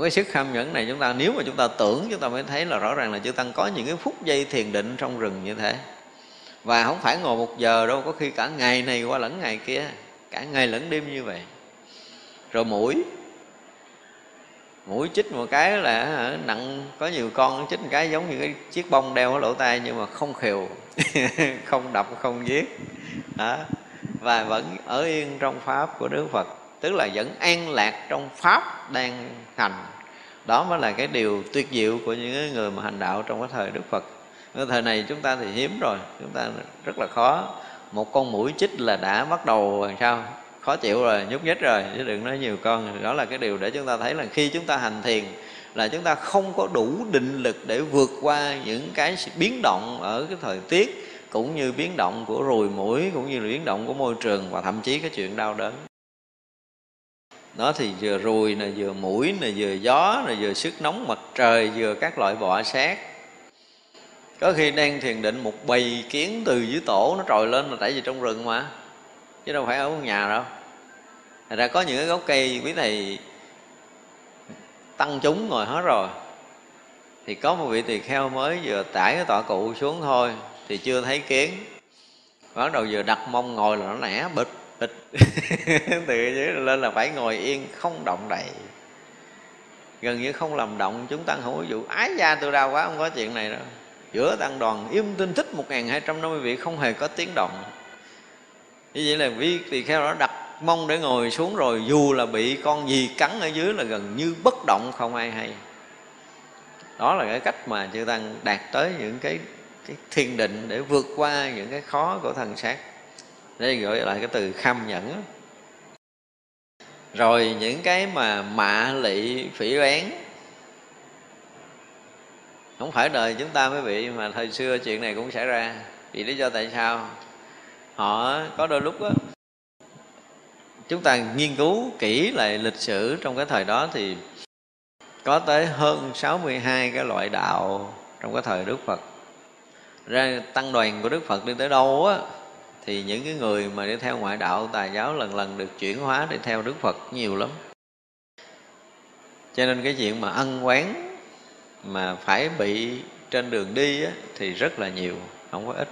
cái sức kham nhẫn này chúng ta, nếu mà chúng ta tưởng, chúng ta mới thấy là rõ ràng là chư tăng có những cái phút giây thiền định trong rừng như thế. Và không phải ngồi một giờ đâu, có khi cả ngày này qua lẫn ngày kia, cả ngày lẫn đêm như vậy. Rồi mũi mũi chích một cái là nặng có nhiều con chích một cái giống như cái chiếc bông đeo ở lỗ tai nhưng mà không khều, không đập, không giết. Đó. và vẫn ở yên trong pháp của đức phật tức là vẫn an lạc trong pháp đang hành. Đó mới là cái điều tuyệt diệu của những người mà hành đạo trong cái thời đức phật. Cái thời này chúng ta thì hiếm rồi, chúng ta rất là khó. Một con mũi chích là đã bắt đầu làm sao? Khó chịu rồi, nhúc nhích rồi, chứ đừng nói nhiều con. Đó là cái điều để chúng ta thấy là khi chúng ta hành thiền là chúng ta không có đủ định lực để vượt qua những cái biến động ở cái thời tiết, cũng như biến động của ruồi mũi, cũng như là biến động của môi trường và thậm chí cái chuyện đau đớn nó thì vừa ruồi nè, vừa mũi nè, vừa gió nè, vừa sức nóng mặt trời, vừa các loại bọ sát. Có khi đang thiền định một bầy kiến từ dưới tổ nó trồi lên là tại vì trong rừng mà. Chứ đâu phải ở nhà đâu. Thật ra có những cái gốc cây, quý thầy, tăng chúng ngồi hết rồi. Thì có một vị tỳ kheo mới vừa tải cái tọa cụ xuống thôi, thì chưa thấy kiến. Bắt đầu vừa đặt mông ngồi là nó nẻ bịch bịch từ dưới lên là phải ngồi yên, không động đậy. Gần như không làm động, chúng tăng không có vụ ái gia tôi đau quá, không có chuyện này đâu. Giữa tăng đoàn, im tinh thích một hai trăm năm mươi vị, không hề có tiếng động. Như vậy là vi tỳ kheo đó đặt mong để ngồi xuống rồi, dù là bị con gì cắn ở dưới là gần như bất động, không ai hay. Đó là cái cách mà chư tăng đạt tới những cái cái thiền định để vượt qua những cái khó của thần xác đây gọi lại cái từ kham nhẫn. Rồi những cái mà mạ lị phỉ oán không phải đời chúng ta mới bị mà thời xưa chuyện này cũng xảy ra. Vì lý do tại sao? Họ có đôi lúc đó, chúng ta nghiên cứu kỹ lại lịch sử trong cái thời đó thì có tới hơn 62 cái loại đạo trong cái thời Đức Phật. Ra tăng đoàn của Đức Phật đi tới đâu á thì những cái người mà đi theo ngoại đạo tài giáo lần lần được chuyển hóa để theo Đức Phật nhiều lắm. Cho nên cái chuyện mà ân quán mà phải bị trên đường đi á, thì rất là nhiều không có ít.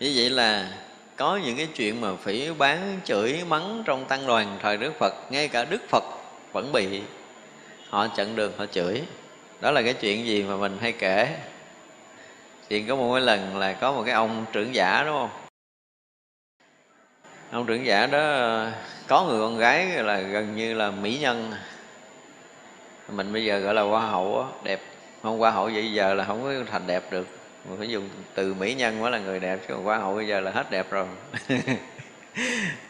Như vậy là có những cái chuyện mà phỉ bán chửi mắng trong tăng đoàn thời Đức Phật ngay cả Đức Phật vẫn bị họ chặn đường họ chửi. Đó là cái chuyện gì mà mình hay kể chuyện có một cái lần là có một cái ông trưởng giả đúng không? Ông trưởng giả đó ờ, có người con gái là gần như là mỹ nhân. Mình bây giờ gọi là hoa hậu đó, đẹp. Không hoa hậu vậy giờ là không có thành đẹp được. Mình phải dùng từ mỹ nhân mới là người đẹp chứ còn hoa hậu bây giờ là hết đẹp rồi.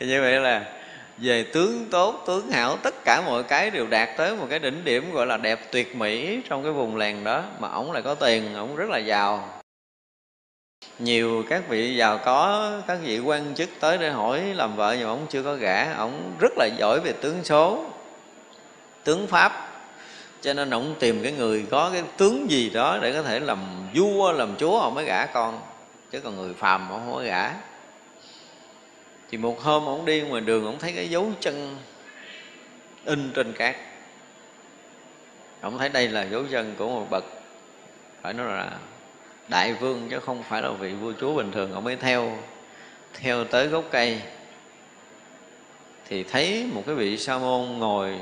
Như vậy là về tướng tốt tướng hảo tất cả mọi cái đều đạt tới một cái đỉnh điểm gọi là đẹp tuyệt mỹ trong cái vùng làng đó. Mà ổng lại có tiền ổng rất là giàu nhiều các vị giàu có, các vị quan chức tới để hỏi làm vợ nhưng ông chưa có gả. Ông rất là giỏi về tướng số, tướng pháp. Cho nên ông tìm cái người có cái tướng gì đó để có thể làm vua, làm chúa, ông mới gả con. Chứ còn người phàm ông không có gả. Thì một hôm ông đi ngoài đường, ông thấy cái dấu chân in trên cát. Ông thấy đây là dấu chân của một bậc. Phải nói là đại vương chứ không phải là vị vua chúa bình thường. Ông mới theo theo tới gốc cây. Thì thấy một cái vị sa môn ngồi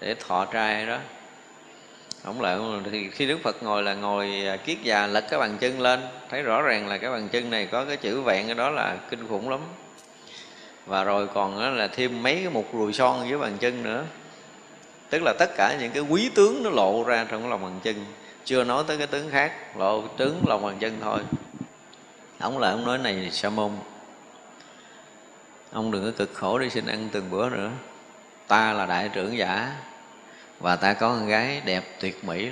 để thọ trai đó. Ông lại thì khi đức phật ngồi là ngồi à, kiết già lật cái bàn chân lên. Thấy rõ ràng là cái bàn chân này có cái chữ vẹn cái đó là kinh khủng lắm. Và rồi còn là thêm mấy cái mục rùi son dưới bàn chân nữa. Tức là tất cả những cái quý tướng nó lộ ra trong cái lòng bàn chân chưa nói tới cái tướng khác, lộ tướng, lòng bàn chân thôi. Ông lại ông nói này, sa môn, ông đừng có cực khổ đi xin ăn từng bữa nữa. Ta là đại trưởng giả, và ta có con gái đẹp tuyệt mỹ.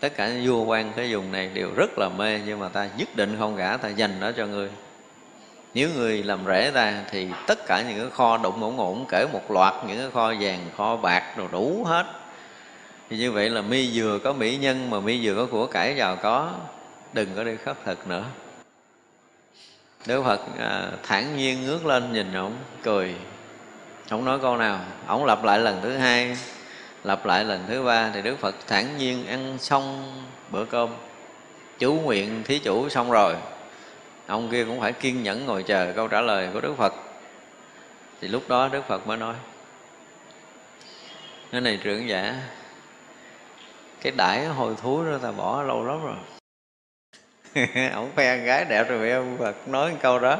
Tất cả những vua quan cái vùng này đều rất là mê, nhưng mà ta nhất định không gả, ta dành nó cho ngươi nếu người làm rễ ta, thì tất cả những cái kho đụng ổn ổn kể một loạt những cái kho vàng, kho bạc đồ đủ hết thì như vậy là mi vừa có mỹ nhân mà mi vừa có của cải giàu có. Đừng có đi khất thực nữa. Đức Phật à, thản nhiên ngước lên nhìn ổng cười Không nói câu nào. Ổng lặp lại lần thứ hai Lặp lại lần thứ ba Thì Đức Phật thản nhiên ăn xong bữa cơm. Chú nguyện thí chủ xong rồi. Ông kia cũng phải kiên nhẫn ngồi chờ câu trả lời của Đức Phật. Thì lúc đó Đức Phật mới nói Cái này trưởng giả cái đãi hồi thú đó ta bỏ lâu lắm rồi. Ổng khoe con gái đẹp rồi bị ông Phật nói câu đó.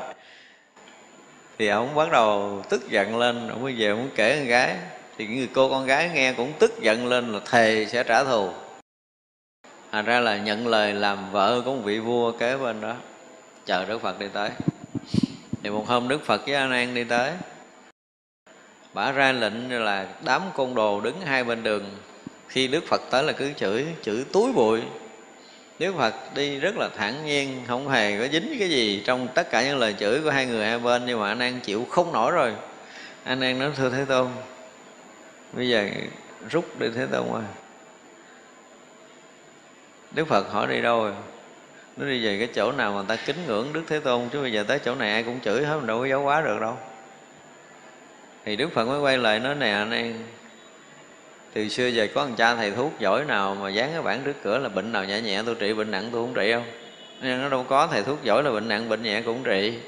Thì ổng bắt đầu tức giận lên ổng mới về muốn kể con gái. Thì người cô con gái nghe cũng tức giận lên là thề sẽ trả thù. Thành ra là nhận lời làm vợ của một vị vua kế bên đó. Chờ đức phật đi tới. Thì một hôm đức phật với a nan đi tới. Bả ra lệnh là đám côn đồ đứng hai bên đường khi đức phật tới là cứ chửi chửi túi bụi. Đức Phật đi rất là thản nhiên, Không hề có dính cái gì Trong tất cả những lời chửi của hai người hai bên, Nhưng mà anh An chịu không nổi rồi. Anh An nói, thưa Thế Tôn, Bây giờ rút đi Thế Tôn ơi. Đức Phật hỏi, đi đâu rồi? Nó đi về cái chỗ nào mà ta kính ngưỡng Đức Thế Tôn, Chứ bây giờ tới chỗ này ai cũng chửi hết Mình đâu có giáo hóa được đâu. Thì Đức Phật mới quay lại nói, nè anh An từ xưa giờ có thằng cha thầy thuốc giỏi nào mà dán cái bảng trước cửa là bệnh nào nhẹ nhẹ, tôi trị bệnh nặng tôi không trị không? Nên nó đâu có thầy thuốc giỏi là bệnh nặng, bệnh nhẹ cũng trị.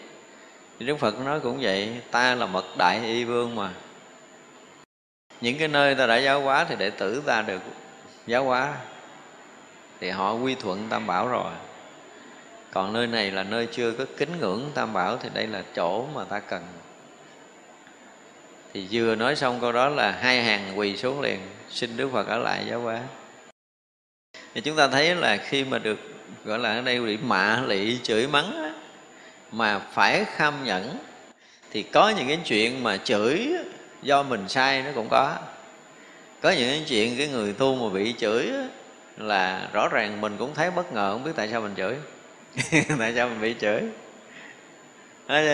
Thì đức phật nói cũng vậy, ta là mật đại y vương mà. Những cái nơi ta đã giáo hóa thì đệ tử ta được giáo hóa. Thì họ quy thuận tam bảo rồi. Còn nơi này là nơi chưa có kính ngưỡng tam bảo thì đây là chỗ mà ta cần thì vừa nói xong câu đó là hai hàng quỳ xuống liền xin đức phật ở lại giáo hóa. Thì chúng ta thấy là khi mà được gọi là ở đây bị mạ lị chửi mắng á, mà phải kham nhẫn thì có những cái chuyện mà chửi do mình sai nó cũng có. Có những cái chuyện cái người tu mà bị chửi á, là rõ ràng mình cũng thấy bất ngờ không biết tại sao mình chửi. Tại sao mình bị chửi?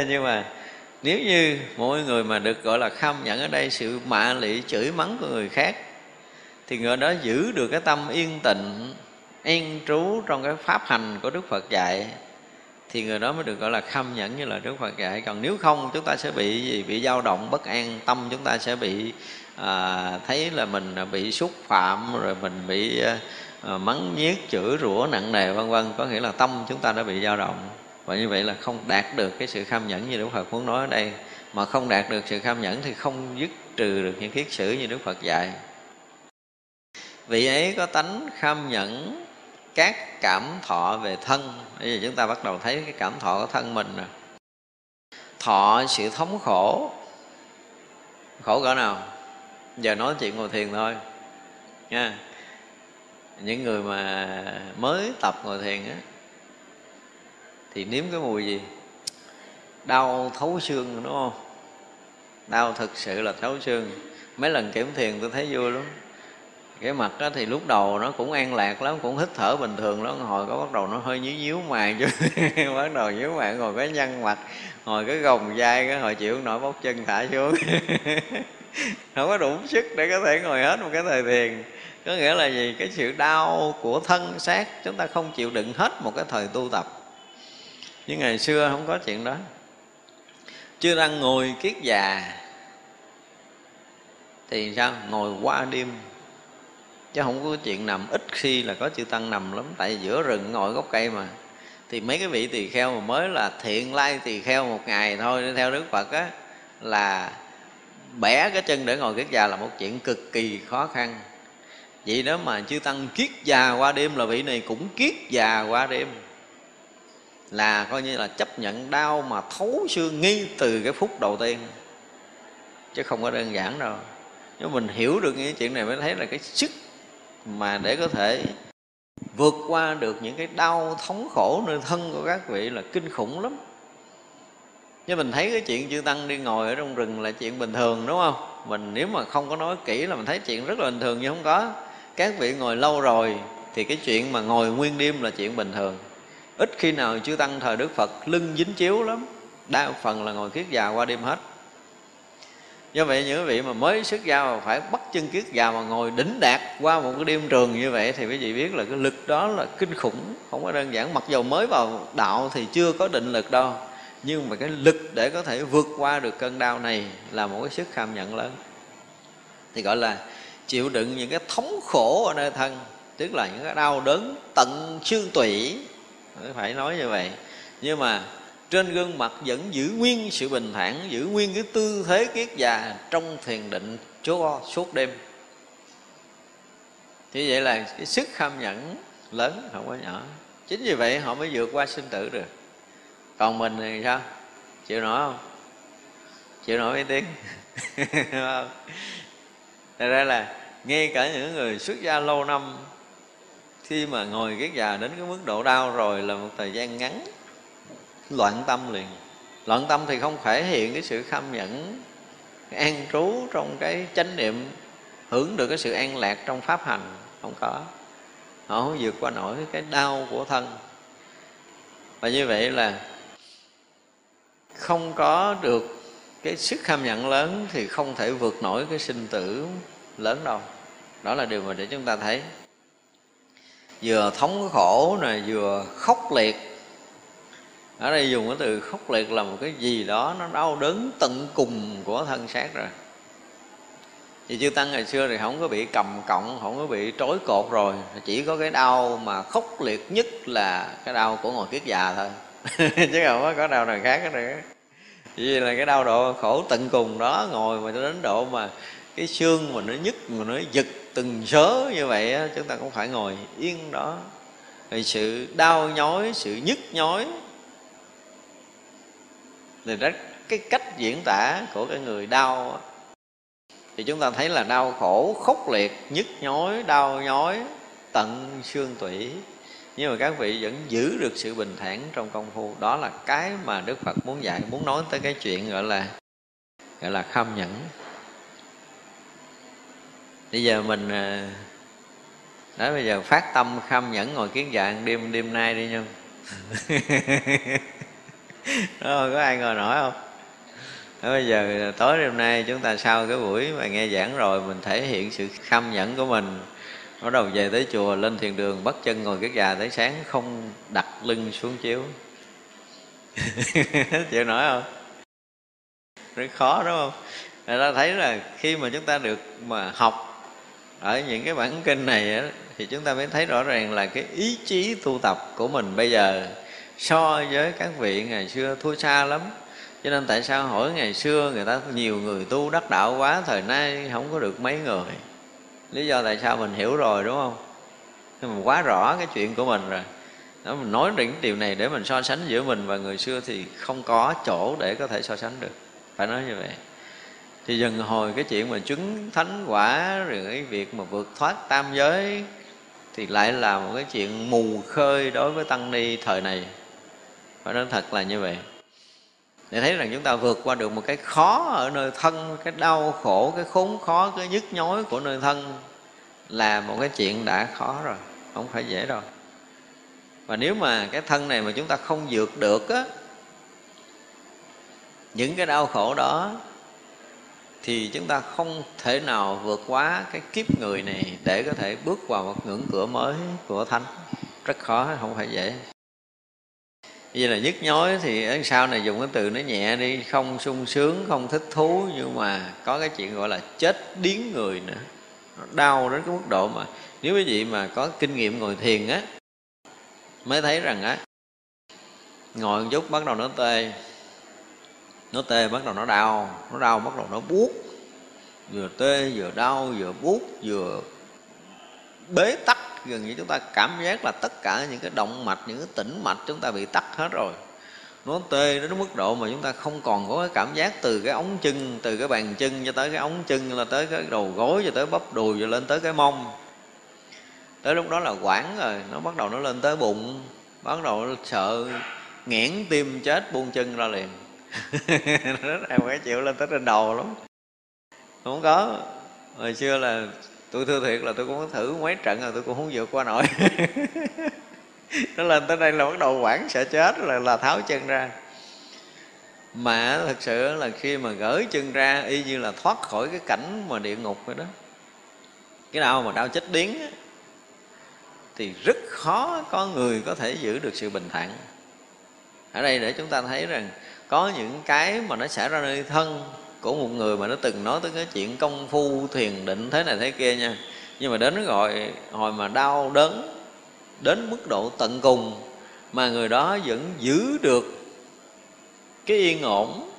Nhưng mà nếu như mỗi người mà được gọi là khâm nhận ở đây sự mạ lị chửi mắng của người khác thì người đó giữ được cái tâm yên tịnh yên trú trong cái pháp hành của đức phật dạy thì người đó mới được gọi là khâm nhẫn như là đức phật dạy. Còn nếu không chúng ta sẽ bị gì? Bị dao động bất an tâm chúng ta sẽ bị à, thấy là mình à, bị xúc phạm rồi mình bị à, mắng nhiếc chửi rủa nặng nề vân vân. Có nghĩa là tâm chúng ta đã bị dao động và như vậy là không đạt được cái sự kham nhẫn như Đức Phật muốn nói ở đây. Mà không đạt được sự kham nhẫn thì không dứt trừ được những kiết sử như Đức Phật dạy. Vị ấy có tánh kham nhẫn, các cảm thọ về thân. Bây giờ chúng ta bắt đầu thấy cái cảm thọ của thân mình rồi thọ sự thống khổ. Khổ cỡ nào? Giờ nói chuyện ngồi thiền thôi. Nha. Những người mà mới tập ngồi thiền á thì nếm cái mùi gì? Đau thấu xương, đúng không? Đau thực sự là thấu xương. Mấy lần kiểm thiền tôi thấy vui lắm. Cái mặt đó thì lúc đầu nó cũng an lạc lắm, cũng hít thở bình thường lắm. Hồi có bắt đầu nó hơi nhíu nhíu mày chứ bắt đầu nhíu mày, ngồi cái nhăn mặt hồi cái gồng dai cái hồi chịu nổi, bóc chân thả xuống. Không có đủ sức để có thể ngồi hết một cái thời thiền. Có nghĩa là gì? Cái sự đau của thân xác, chúng ta không chịu đựng hết một cái thời tu tập nhưng ngày xưa không có chuyện đó. Chưa đang ngồi kiết già, thì sao? Ngồi qua đêm. Chứ không có chuyện nằm, ít khi là có chư tăng nằm lắm. Tại vì giữa rừng ngồi gốc cây mà. Thì mấy cái vị tỳ kheo mà mới là thiện lai tỳ kheo một ngày thôi, theo đức phật á, là bẻ cái chân để ngồi kiết già là một chuyện cực kỳ khó khăn. Vậy đó mà chư tăng kiết già qua đêm là vị này cũng kiết già qua đêm là coi như là chấp nhận đau mà thấu xương ngay từ cái phút đầu tiên. Chứ không có đơn giản đâu. Nếu mình hiểu được những chuyện này mới thấy là cái sức mà để có thể vượt qua được những cái đau thống khổ nơi thân của các vị là kinh khủng lắm. Chứ mình thấy cái chuyện chư tăng đi ngồi ở trong rừng là chuyện bình thường, đúng không? Mình nếu mà không có nói kỹ là mình thấy chuyện rất là bình thường, nhưng không có. Các vị ngồi lâu rồi thì cái chuyện mà ngồi nguyên đêm là chuyện bình thường ít khi nào chư tăng thời đức phật lưng dính chiếu lắm, đa phần là ngồi kiết già qua đêm hết. Do vậy, những vị mà mới xuất gia mà phải bắt chân kiết già mà ngồi đỉnh đạt qua một cái đêm trường như vậy thì quý vị biết là cái lực đó là kinh khủng. Không có đơn giản, mặc dù mới vào đạo thì chưa có định lực đâu, nhưng mà cái lực để có thể vượt qua được cơn đau này là một cái sức kham nhận lớn. Thì gọi là chịu đựng những cái thống khổ ở nơi thân, tức là những cái đau đớn tận xương tủy phải nói như vậy. Nhưng mà trên gương mặt vẫn giữ nguyên sự bình thản, giữ nguyên cái tư thế kiết già trong thiền định chúa suốt đêm. Thì vậy là cái sức kham nhẫn lớn, không có nhỏ. Chính vì vậy họ mới vượt qua sinh tử được. Còn mình thì sao? Chịu nổi không? Chịu nổi mấy tiếng? Thật ra là ngay cả những người xuất gia lâu năm khi mà ngồi cái già đến cái mức độ đau rồi là một thời gian ngắn, loạn tâm liền. Loạn tâm thì không thể hiện cái sự khâm nhẫn, an trú trong cái chánh niệm, hưởng được cái sự an lạc trong pháp hành, không có. Họ không vượt qua nổi cái đau của thân. Và như vậy là không có được cái sức kham nhận lớn thì không thể vượt nổi cái sinh tử lớn đâu. Đó là điều mà để chúng ta thấy vừa thống khổ này vừa khốc liệt. Ở đây dùng cái từ khốc liệt là một cái gì đó, nó đau đớn tận cùng của thân xác rồi. Thì chư tăng ngày xưa thì không có bị cầm cọng, không có bị trói cột rồi. Chỉ có cái đau mà khốc liệt nhất là cái đau của ngồi kiết già thôi. Chứ không có đau nào khác nữa vì là cái đau độ khổ tận cùng đó, ngồi mà đến độ mà cái xương mà nó nhức, mà nó giật từng sớ như vậy chúng ta cũng phải ngồi yên đó. Thì sự đau nhói, sự nhức nhói thì rất cái cách diễn tả của cái người đau thì chúng ta thấy là đau khổ, khốc liệt, nhức nhói, đau nhói, tận xương tủy. Nhưng mà các vị vẫn giữ được sự bình thản trong công phu. Đó là cái mà đức phật muốn dạy, muốn nói tới cái chuyện gọi là gọi là kham nhẫn bây giờ mình à, đó bây giờ phát tâm kham nhẫn ngồi kiến dạng đêm đêm nay đi nha đó, có ai ngồi nổi không? Đó, bây giờ tối đêm nay chúng ta sau cái buổi mà nghe giảng rồi mình thể hiện sự kham nhẫn của mình. Bắt đầu về tới chùa lên thiền đường bắt chân ngồi cái già tới sáng không đặt lưng xuống chiếu. Chịu nổi không? Rất khó đúng không? Người ta thấy là khi mà chúng ta được mà học ở những cái bản kinh này á, thì chúng ta mới thấy rõ ràng là cái ý chí tu tập của mình bây giờ so với các vị ngày xưa thua xa lắm. Cho nên tại sao hỏi ngày xưa người ta nhiều người tu đắc đạo quá thời nay không có được mấy người? Lý do tại sao mình hiểu rồi đúng không? Nhưng mà quá rõ cái chuyện của mình rồi. Đó, mình nói đến điều này để mình so sánh giữa mình và người xưa thì không có chỗ để có thể so sánh được. Phải nói như vậy thì dần hồi cái chuyện mà chứng thánh quả rồi cái việc mà vượt thoát tam giới thì lại là một cái chuyện mù khơi đối với tăng ni thời này. Phải nói thật là như vậy. Để thấy rằng chúng ta vượt qua được một cái khó ở nơi thân, cái đau khổ, cái khốn khó, cái nhức nhối của nơi thân là một cái chuyện đã khó rồi, không phải dễ đâu. Và nếu mà cái thân này mà chúng ta không vượt được á, những cái đau khổ đó thì chúng ta không thể nào vượt quá cái kiếp người này để có thể bước vào một ngưỡng cửa mới của thánh. Rất khó, không phải dễ. Như là nhức nhối thì ở sau này dùng cái từ nó nhẹ đi, không sung sướng, không thích thú, nhưng mà có cái chuyện gọi là chết điếng người nữa. Nó đau đến cái mức độ mà nếu quý vị mà có kinh nghiệm ngồi thiền á, mới thấy rằng á, ngồi một chút bắt đầu nó tê nó tê bắt đầu nó đau. Nó đau bắt đầu nó buốt. Vừa tê, vừa đau, vừa buốt, vừa bế tắc. Gần như chúng ta cảm giác là tất cả những cái động mạch, những cái tĩnh mạch chúng ta bị tắc hết rồi. Nó tê đến mức độ mà chúng ta không còn có cái cảm giác từ cái ống chân, từ cái bàn chân cho tới cái ống chân, là tới cái đầu gối, cho tới bắp đùi rồi lên tới cái mông. Tới lúc đó là quản rồi. Nó bắt đầu nó lên tới bụng. Bắt đầu nó sợ nghẽn tim, chết buông chân ra liền nó rất phải chịu lên tới trên đầu lắm. Không có. Hồi xưa là tôi thưa thiệt là tôi cũng thử mấy trận rồi tôi cũng không vượt qua nổi. Nó lên tới đây là bắt đầu quản sợ chết là là tháo chân ra. Mà thật sự là khi mà gỡ chân ra y như là thoát khỏi cái cảnh mà địa ngục rồi đó. Cái đau mà đau chết điếng á, thì rất khó có người có thể giữ được sự bình thản. Ở đây để chúng ta thấy rằng có những cái mà nó xảy ra nơi thân của một người mà nó từng nói tới cái chuyện công phu, thiền định thế này thế kia nha. Nhưng mà đến gọi hồi mà đau đớn đến mức độ tận cùng mà người đó vẫn giữ được cái yên ổn,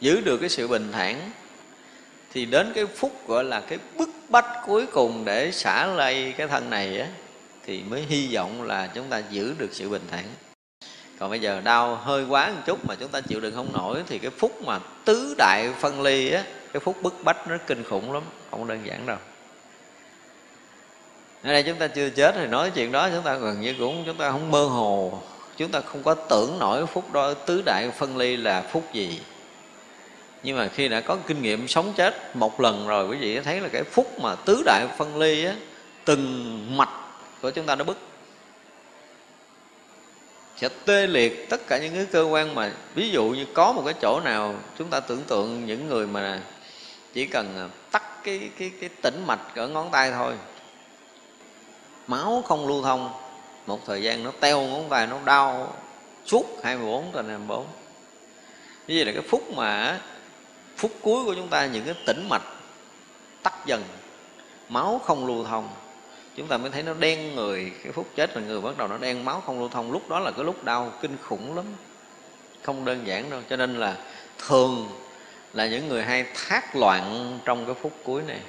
giữ được cái sự bình thản, thì đến cái phút gọi là cái bức bách cuối cùng để xả lây cái thân này á, thì mới hy vọng là chúng ta giữ được sự bình thản còn bây giờ đau hơi quá một chút mà chúng ta chịu đựng không nổi, thì cái phút mà tứ đại phân ly á, cái phút bức bách nó kinh khủng lắm, không đơn giản đâu. Ở đây chúng ta chưa chết thì nói chuyện đó, chúng ta gần như cũng, chúng ta không mơ hồ, chúng ta không có tưởng nổi phút đó, tứ đại phân ly là phút gì. Nhưng mà khi đã có kinh nghiệm sống chết một lần rồi, quý vị thấy là cái phút mà tứ đại phân ly á, từng mạch của chúng ta nó bứt sẽ tê liệt tất cả những cái cơ quan mà ví dụ như có một cái chỗ nào chúng ta tưởng tượng những người mà chỉ cần à, tắt cái cái cái tĩnh mạch ở ngón tay thôi, máu không lưu thông, một thời gian nó teo ngón tay, nó đau suốt 24 trên 24 như vậy là cái phút mà phút cuối của chúng ta, những cái tĩnh mạch tắt dần, máu không lưu thông chúng ta mới thấy nó đen người cái phút chết là người bắt đầu nó đen máu không lưu thông. Lúc đó là cái lúc đau kinh khủng lắm. Không đơn giản đâu cho nên là thường là những người hay thác loạn trong cái phút cuối này.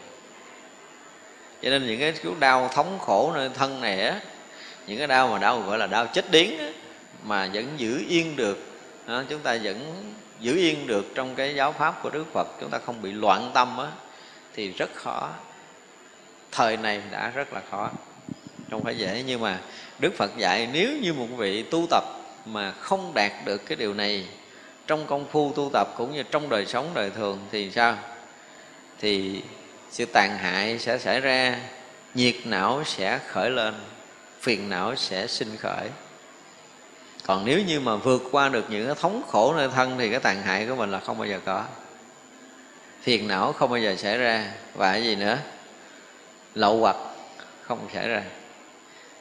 Cho nên những cái kiểu đau thống khổ nơi thân này á những cái đau mà đau gọi là đau chết điếng á, mà vẫn giữ yên được. Đó, chúng ta vẫn giữ yên được trong cái giáo pháp của đức phật. Chúng ta không bị loạn tâm á thì rất khó thời này đã rất là khó. Không phải dễ, nhưng mà đức phật dạy nếu như một vị tu tập mà không đạt được cái điều này trong công phu tu tập cũng như trong đời sống đời thường thì sao? Thì sự tàn hại sẽ xảy ra, nhiệt não sẽ khởi lên, phiền não sẽ sinh khởi. Còn nếu như mà vượt qua được những cái thống khổ nơi thân thì cái tàn hại của mình là không bao giờ có. Phiền não không bao giờ xảy ra. Và cái gì nữa? Lậu hoặc không xảy ra.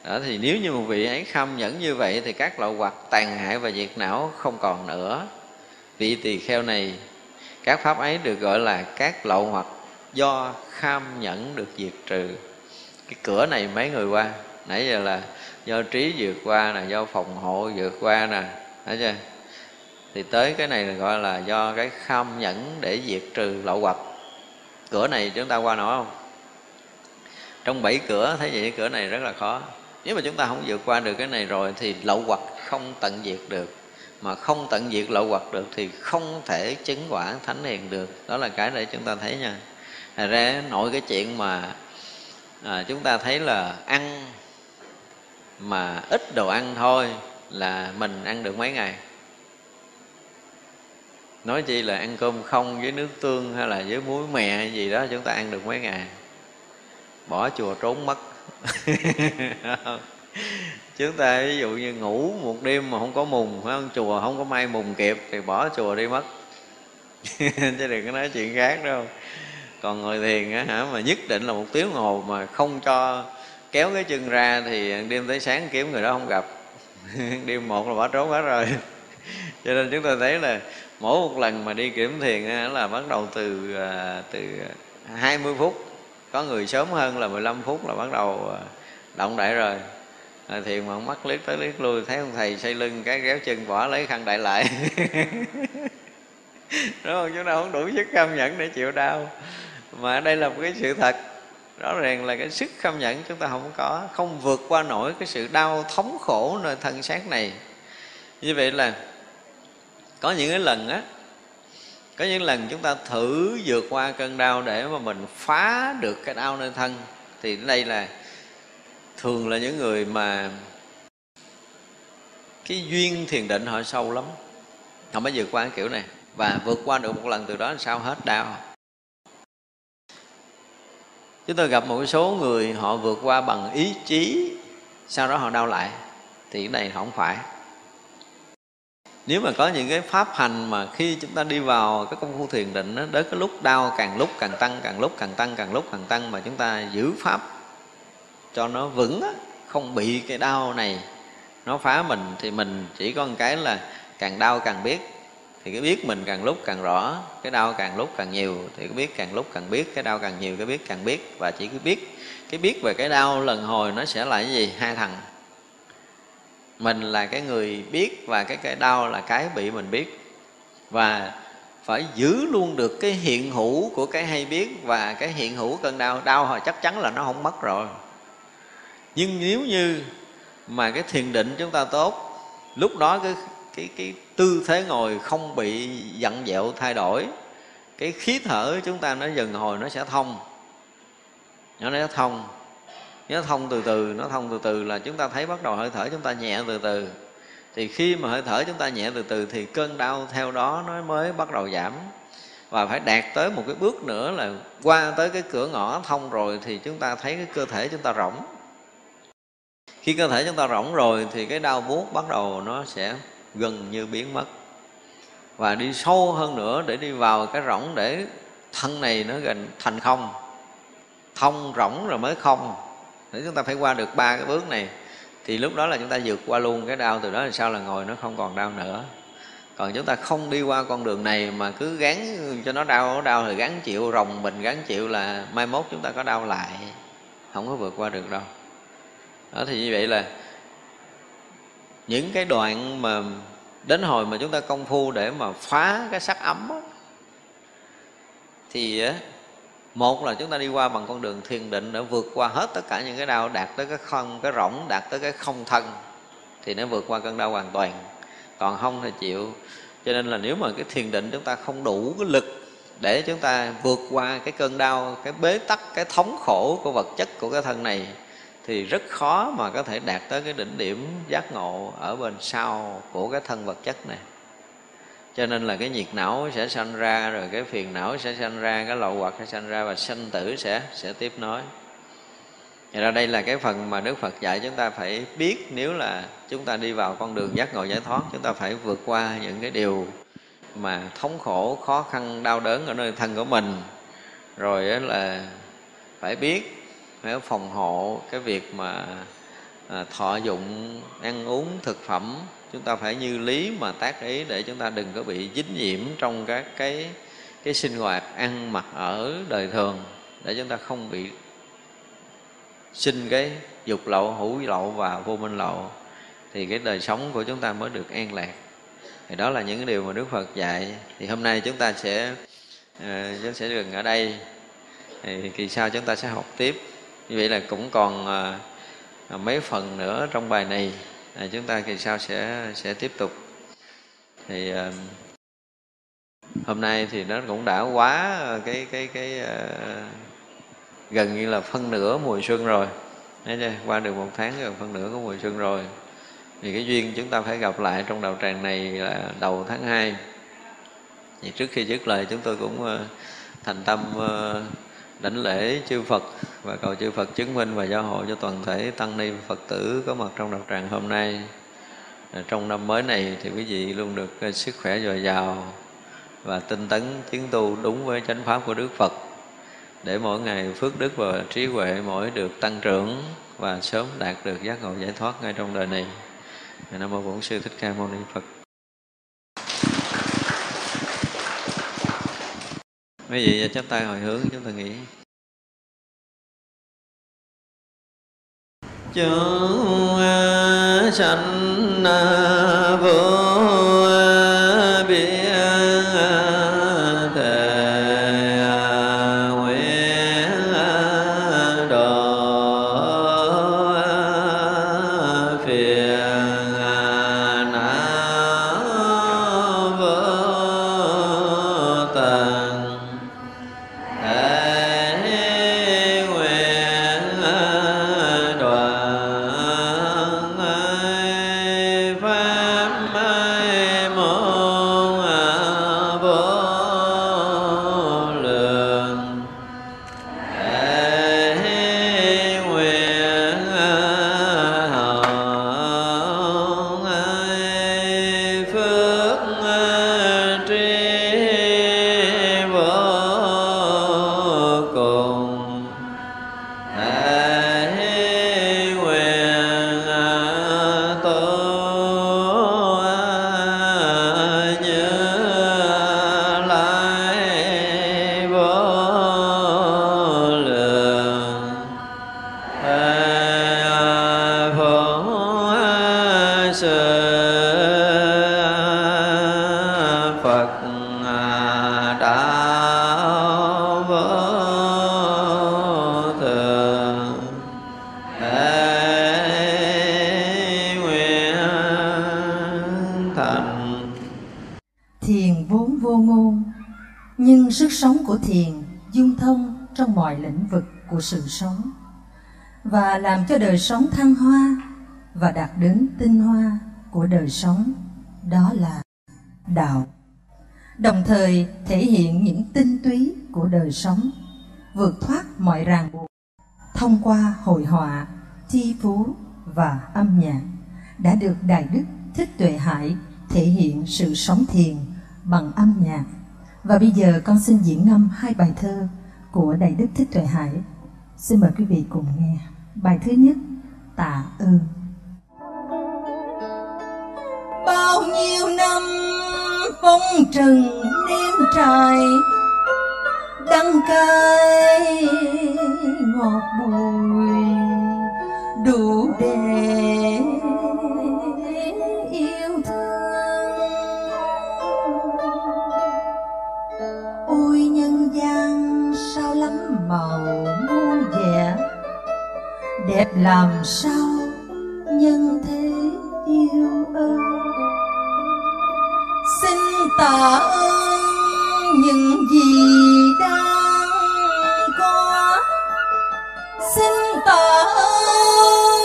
Đó, thì nếu như một vị ấy khâm nhẫn như vậy thì các lậu hoặc tàn hại và diệt não không còn nữa. Vị tỳ kheo này, các pháp ấy được gọi là các lậu hoặc do kham nhẫn được diệt trừ. Cái cửa này mấy người qua? Nãy giờ là do trí vượt qua nè, do phòng hộ vượt qua nè, thấy chưa? Thì tới cái này là gọi là do cái kham nhẫn để diệt trừ lậu hoặc. Cửa này chúng ta qua nổi không? Trong bảy cửa thấy vậy cửa này rất là khó. Nếu mà chúng ta không vượt qua được cái này rồi thì lậu hoặc không tận diệt được. Mà không tận diệt lậu hoặc được thì không thể chứng quả thánh hiền được. Đó là cái để chúng ta thấy nha. Thật ra nội cái chuyện mà à, chúng ta thấy là ăn mà ít đồ ăn thôi là mình ăn được mấy ngày? Nói chi là ăn cơm không với nước tương hay là với muối mè gì đó chúng ta ăn được mấy ngày? Bỏ chùa trốn mất. Chúng ta ví dụ như ngủ một đêm mà không có mùng phải không? Chùa không có may mùng kịp thì bỏ chùa đi mất. Chứ đừng có nói chuyện khác đâu còn ngồi thiền á hả mà nhất định là một tiếng hồ mà không cho kéo cái chân ra thì đêm tới sáng kiếm người đó không gặp. Đêm một là bỏ trốn hết rồi. Cho nên chúng ta thấy là mỗi một lần mà đi kiểm thiền á, là bắt đầu từ à, từ 20 phút có người sớm hơn là 15 phút là bắt đầu à, động đại rồi. À, thiền mà mắt liếc tới liếc lui thấy ông thầy xây lưng cái ghéo chân bỏ lấy khăn đại lại. Đúng không? Chúng ta không đủ sức cam nhẫn để chịu đau. Mà đây là một cái sự thật. Rõ ràng là cái sức cam nhẫn chúng ta không có không vượt qua nổi cái sự đau thống khổ nơi thân xác này. Như vậy là có những cái lần á có những lần chúng ta thử vượt qua cơn đau để mà mình phá được cái đau nơi thân, thì đây là thường là những người mà cái duyên thiền định họ sâu lắm. Họ mới vượt qua cái kiểu này. Và vượt qua được một lần từ đó sao hết đau. Chúng tôi gặp một số người họ vượt qua bằng ý chí, sau đó họ đau lại. Thì cái này không phải nếu mà có những cái pháp hành mà khi chúng ta đi vào cái công phu thiền định đó, đến cái lúc đau càng lúc càng tăng càng lúc càng tăng càng lúc càng tăng mà chúng ta giữ pháp cho nó vững không bị cái đau này nó phá mình thì mình chỉ có một cái là càng đau càng biết. Thì cái biết mình càng lúc càng rõ cái đau càng lúc càng nhiều thì cái biết càng lúc càng biết cái đau càng nhiều cái biết càng biết. Và chỉ cứ biết cái biết về cái đau lần hồi nó sẽ là cái gì? Hai thằng mình là cái người biết và cái cái đau là cái bị mình biết. Và phải giữ luôn được cái hiện hữu của cái hay biết và cái hiện hữu cơn đau. Đau hồi chắc chắn là nó không mất rồi. Nhưng nếu như mà cái thiền định chúng ta tốt, lúc đó cái cái cái tư thế ngồi không bị dặn dẹo thay đổi, cái khí thở chúng ta nó dần hồi nó sẽ thông. Nó sẽ thông nó thông từ từ, nó thông từ từ là chúng ta thấy bắt đầu hơi thở chúng ta nhẹ từ từ. Thì khi mà hơi thở chúng ta nhẹ từ từ thì cơn đau theo đó nó mới bắt đầu giảm. Và phải đạt tới một cái bước nữa là qua tới cái cửa ngõ thông rồi thì chúng ta thấy cái cơ thể chúng ta rỗng. Khi cơ thể chúng ta rỗng rồi thì cái đau buốt bắt đầu nó sẽ gần như biến mất. Và đi sâu hơn nữa để đi vào cái rỗng để thân này nó gần thành không. Thông rỗng rồi mới không nếu chúng ta phải qua được ba cái bước này thì lúc đó là chúng ta vượt qua luôn cái đau từ đó là sao là ngồi nó không còn đau nữa. Còn chúng ta không đi qua con đường này mà cứ gắn cho nó đau nó đau thì gắn chịu rồng mình gắn chịu là mai mốt chúng ta có đau lại. Không có vượt qua được đâu. Đó thì như vậy là những cái đoạn mà đến hồi mà chúng ta công phu để mà phá cái sắc ấm đó, thì một là chúng ta đi qua bằng con đường thiền định để vượt qua hết tất cả những cái đau, đạt tới cái không, cái rỗng, đạt tới cái không thân, thì nó vượt qua cơn đau hoàn toàn. Còn không thì chịu. Cho nên là nếu mà cái thiền định chúng ta không đủ cái lực để chúng ta vượt qua cái cơn đau, cái bế tắc, cái thống khổ của vật chất của cái thân này, thì rất khó mà có thể đạt tới cái đỉnh điểm giác ngộ ở bên sau của cái thân vật chất này cho nên là cái nhiệt não sẽ sanh ra, rồi cái phiền não sẽ sanh ra, cái lậu hoặc sẽ sanh ra và sanh tử sẽ sẽ tiếp nối. Vậy ra đây là cái phần mà Đức Phật dạy chúng ta phải biết nếu là chúng ta đi vào con đường giác ngộ giải thoát, chúng ta phải vượt qua những cái điều mà thống khổ, khó khăn, đau đớn ở nơi thân của mình. Rồi là phải biết, phải phòng hộ cái việc mà à, thọ dụng, ăn uống, thực phẩm chúng ta phải như lý mà tác ý để chúng ta đừng có bị dính nhiễm trong các cái cái sinh hoạt ăn mặc ở đời thường để chúng ta không bị sinh cái dục lậu hữu lậu và vô minh lậu thì cái đời sống của chúng ta mới được an lạc. Thì đó là những cái điều mà đức phật dạy. Thì hôm nay chúng ta sẽ uh, chúng sẽ dừng ở đây. Thì kỳ sau chúng ta sẽ học tiếp. Như vậy là cũng còn uh, mấy phần nữa trong bài này à, chúng ta kỳ sau sẽ sẽ tiếp tục. Thì uh, hôm nay thì nó cũng đã quá ờ, cái cái cái uh, gần như là phân nửa mùa xuân rồi. Thấy chưa? qua được một tháng gần phân nửa của mùa xuân rồi. Thì cái duyên chúng ta phải gặp lại trong đầu tràng này là đầu tháng 2 thì trước khi dứt lời chúng tôi cũng uh, thành tâm uh, đảnh lễ chư Phật và cầu chư Phật chứng minh và gia hộ cho toàn thể tăng ni Phật tử có mặt trong đạo tràng hôm nay. À, trong năm mới này thì quý vị luôn được à, sức khỏe dồi dào và tinh tấn tiến tu đúng với chánh pháp của Đức Phật để mỗi ngày phước đức và trí huệ mỗi được tăng trưởng và sớm đạt được giác ngộ giải thoát ngay trong đời này. Nam mô Bổn sư Thích Ca Mâu Ni Phật. Quý vị chắp tay hồi hướng chúng ta nghĩ. Chúng à, sanh à, vương sống của thiền dung thông trong mọi lĩnh vực của sự sống, và làm cho đời sống thăng hoa và đạt đến tinh hoa của đời sống, đó là đạo. Đồng thời thể hiện những tinh túy của đời sống, vượt thoát mọi ràng buộc thông qua hội họa thi phú và âm nhạc đã được đại đức thích tuệ hải thể hiện sự sống thiền bằng âm nhạc và bây giờ con xin diễn ngâm hai bài thơ của đại đức thích tuệ hải. Xin mời quý vị cùng nghe bài thứ nhất, tạ ơn. Bao nhiêu năm phong trần đêm trời đắng cay ngọt bùi, đủ để màu muôn vẻ. Đẹp làm sao nhân thế yêu ơi. Xin tạ ơn những gì đang có. Xin tạ ơn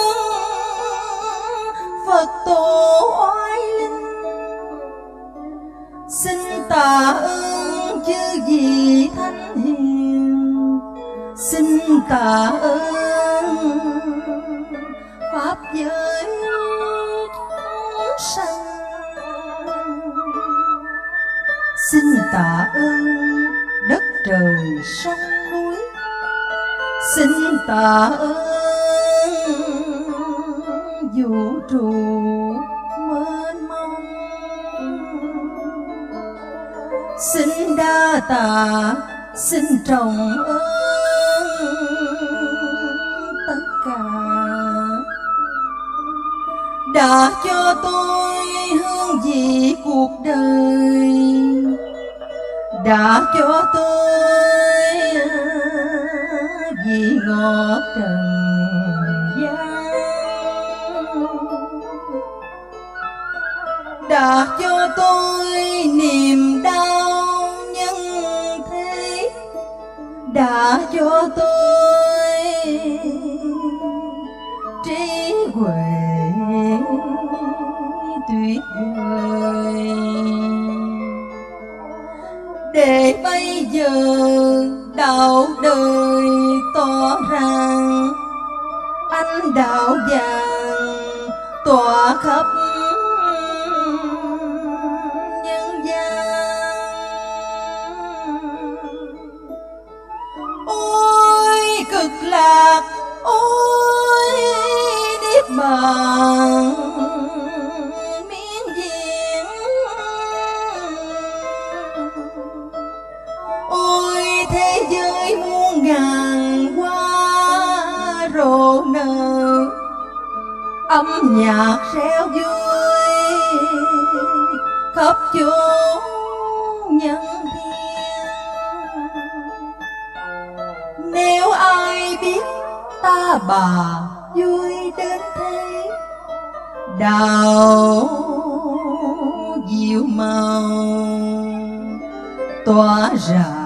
phật tổ oai linh. Xin tạ ơn chư vị thánh hiền xin tạ ơn pháp giới chúng sanh. Xin tạ ơn đất trời sông núi. Xin tạ ơn vũ trụ mênh mông. Xin đa tạ, xin trọng ơn đã cho tôi hương vị cuộc đời. Đã cho tôi vị ngọt trần gian. Đã cho tôi niềm đau nhân thế. Đã cho tôi người. Để bây giờ đạo đời tỏ ràng anh đạo vàng tỏa khắp nhân gian. Ôi cực lạc, ôi niết bàn. Nhạc reo vui khắp chốn nhân thiên. Nếu ai biết ta bà vui đến thế, đào diệu màu tỏa rạng